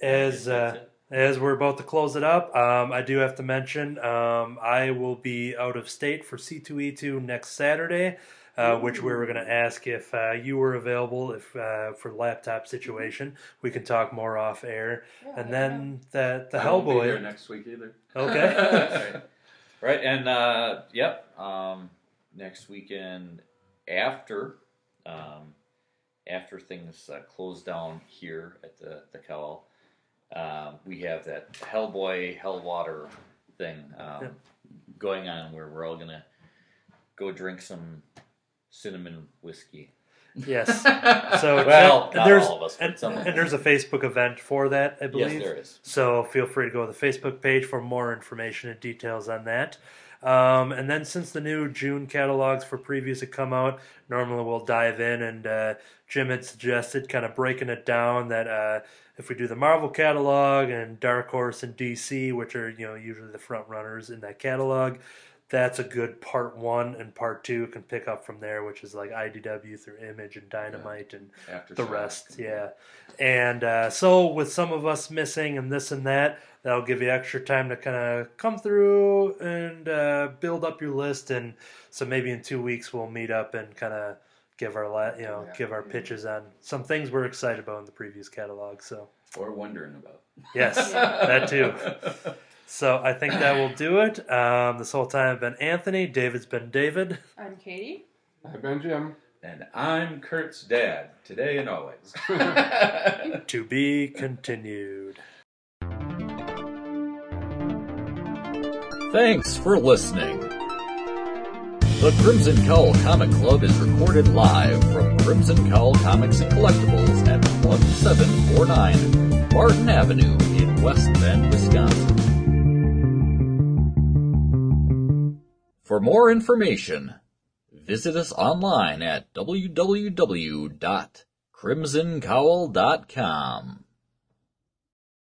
As uh, as we're about to close it up, um, I do have to mention um, I will be out of state for C2E2 next Saturday, uh, which we were going to ask if uh, you were available if uh, for laptop situation. We can talk more off air. Yeah, And then the the I won't be here Hellboy. next week either. Okay. right. (laughs) (laughs) right, and uh, yep, um, next weekend after um, after things uh, close down here at the the cowl, um, we have that Hellboy Hellwater thing um, Yeah. going on where we're all gonna go drink some cinnamon whiskey. yes. (laughs) So Well, and not there's all of us, and, some and there's a Facebook event for that, I believe. Yes, there is. So feel free to go to the Facebook page for more information and details on that. Um, and then since the new June catalogs for previews have come out, normally we'll dive in and uh, Jim had suggested kind of breaking it down that uh, if we do the Marvel catalog and Dark Horse and DC, which are you know usually the front runners in that catalog, that's a good part one and part two can pick up from there, which is like IDW through Image and Dynamite and After the rest, yeah. And uh, so with some of us missing and this and that, that'll give you extra time to kind of come through and uh, build up your list. And so maybe in two weeks we'll meet up and kind of give our la- you know Yeah. give our pitches on some things we're excited about in the Previews catalog. So Or wondering about. yes, (laughs) that too. So I think that will do it. Um, this whole time I've been Anthony. David's been David. I'm Katie. I've been Jim. And I'm Kurt's dad, today and always. (laughs) (laughs) To be continued. Thanks for listening. The Crimson Cowl Comic Club is recorded live from Crimson Cowl Comics and Collectibles at 1749 Barton Avenue in West Bend, Wisconsin. For more information, visit us online at www.crimsoncowl.com.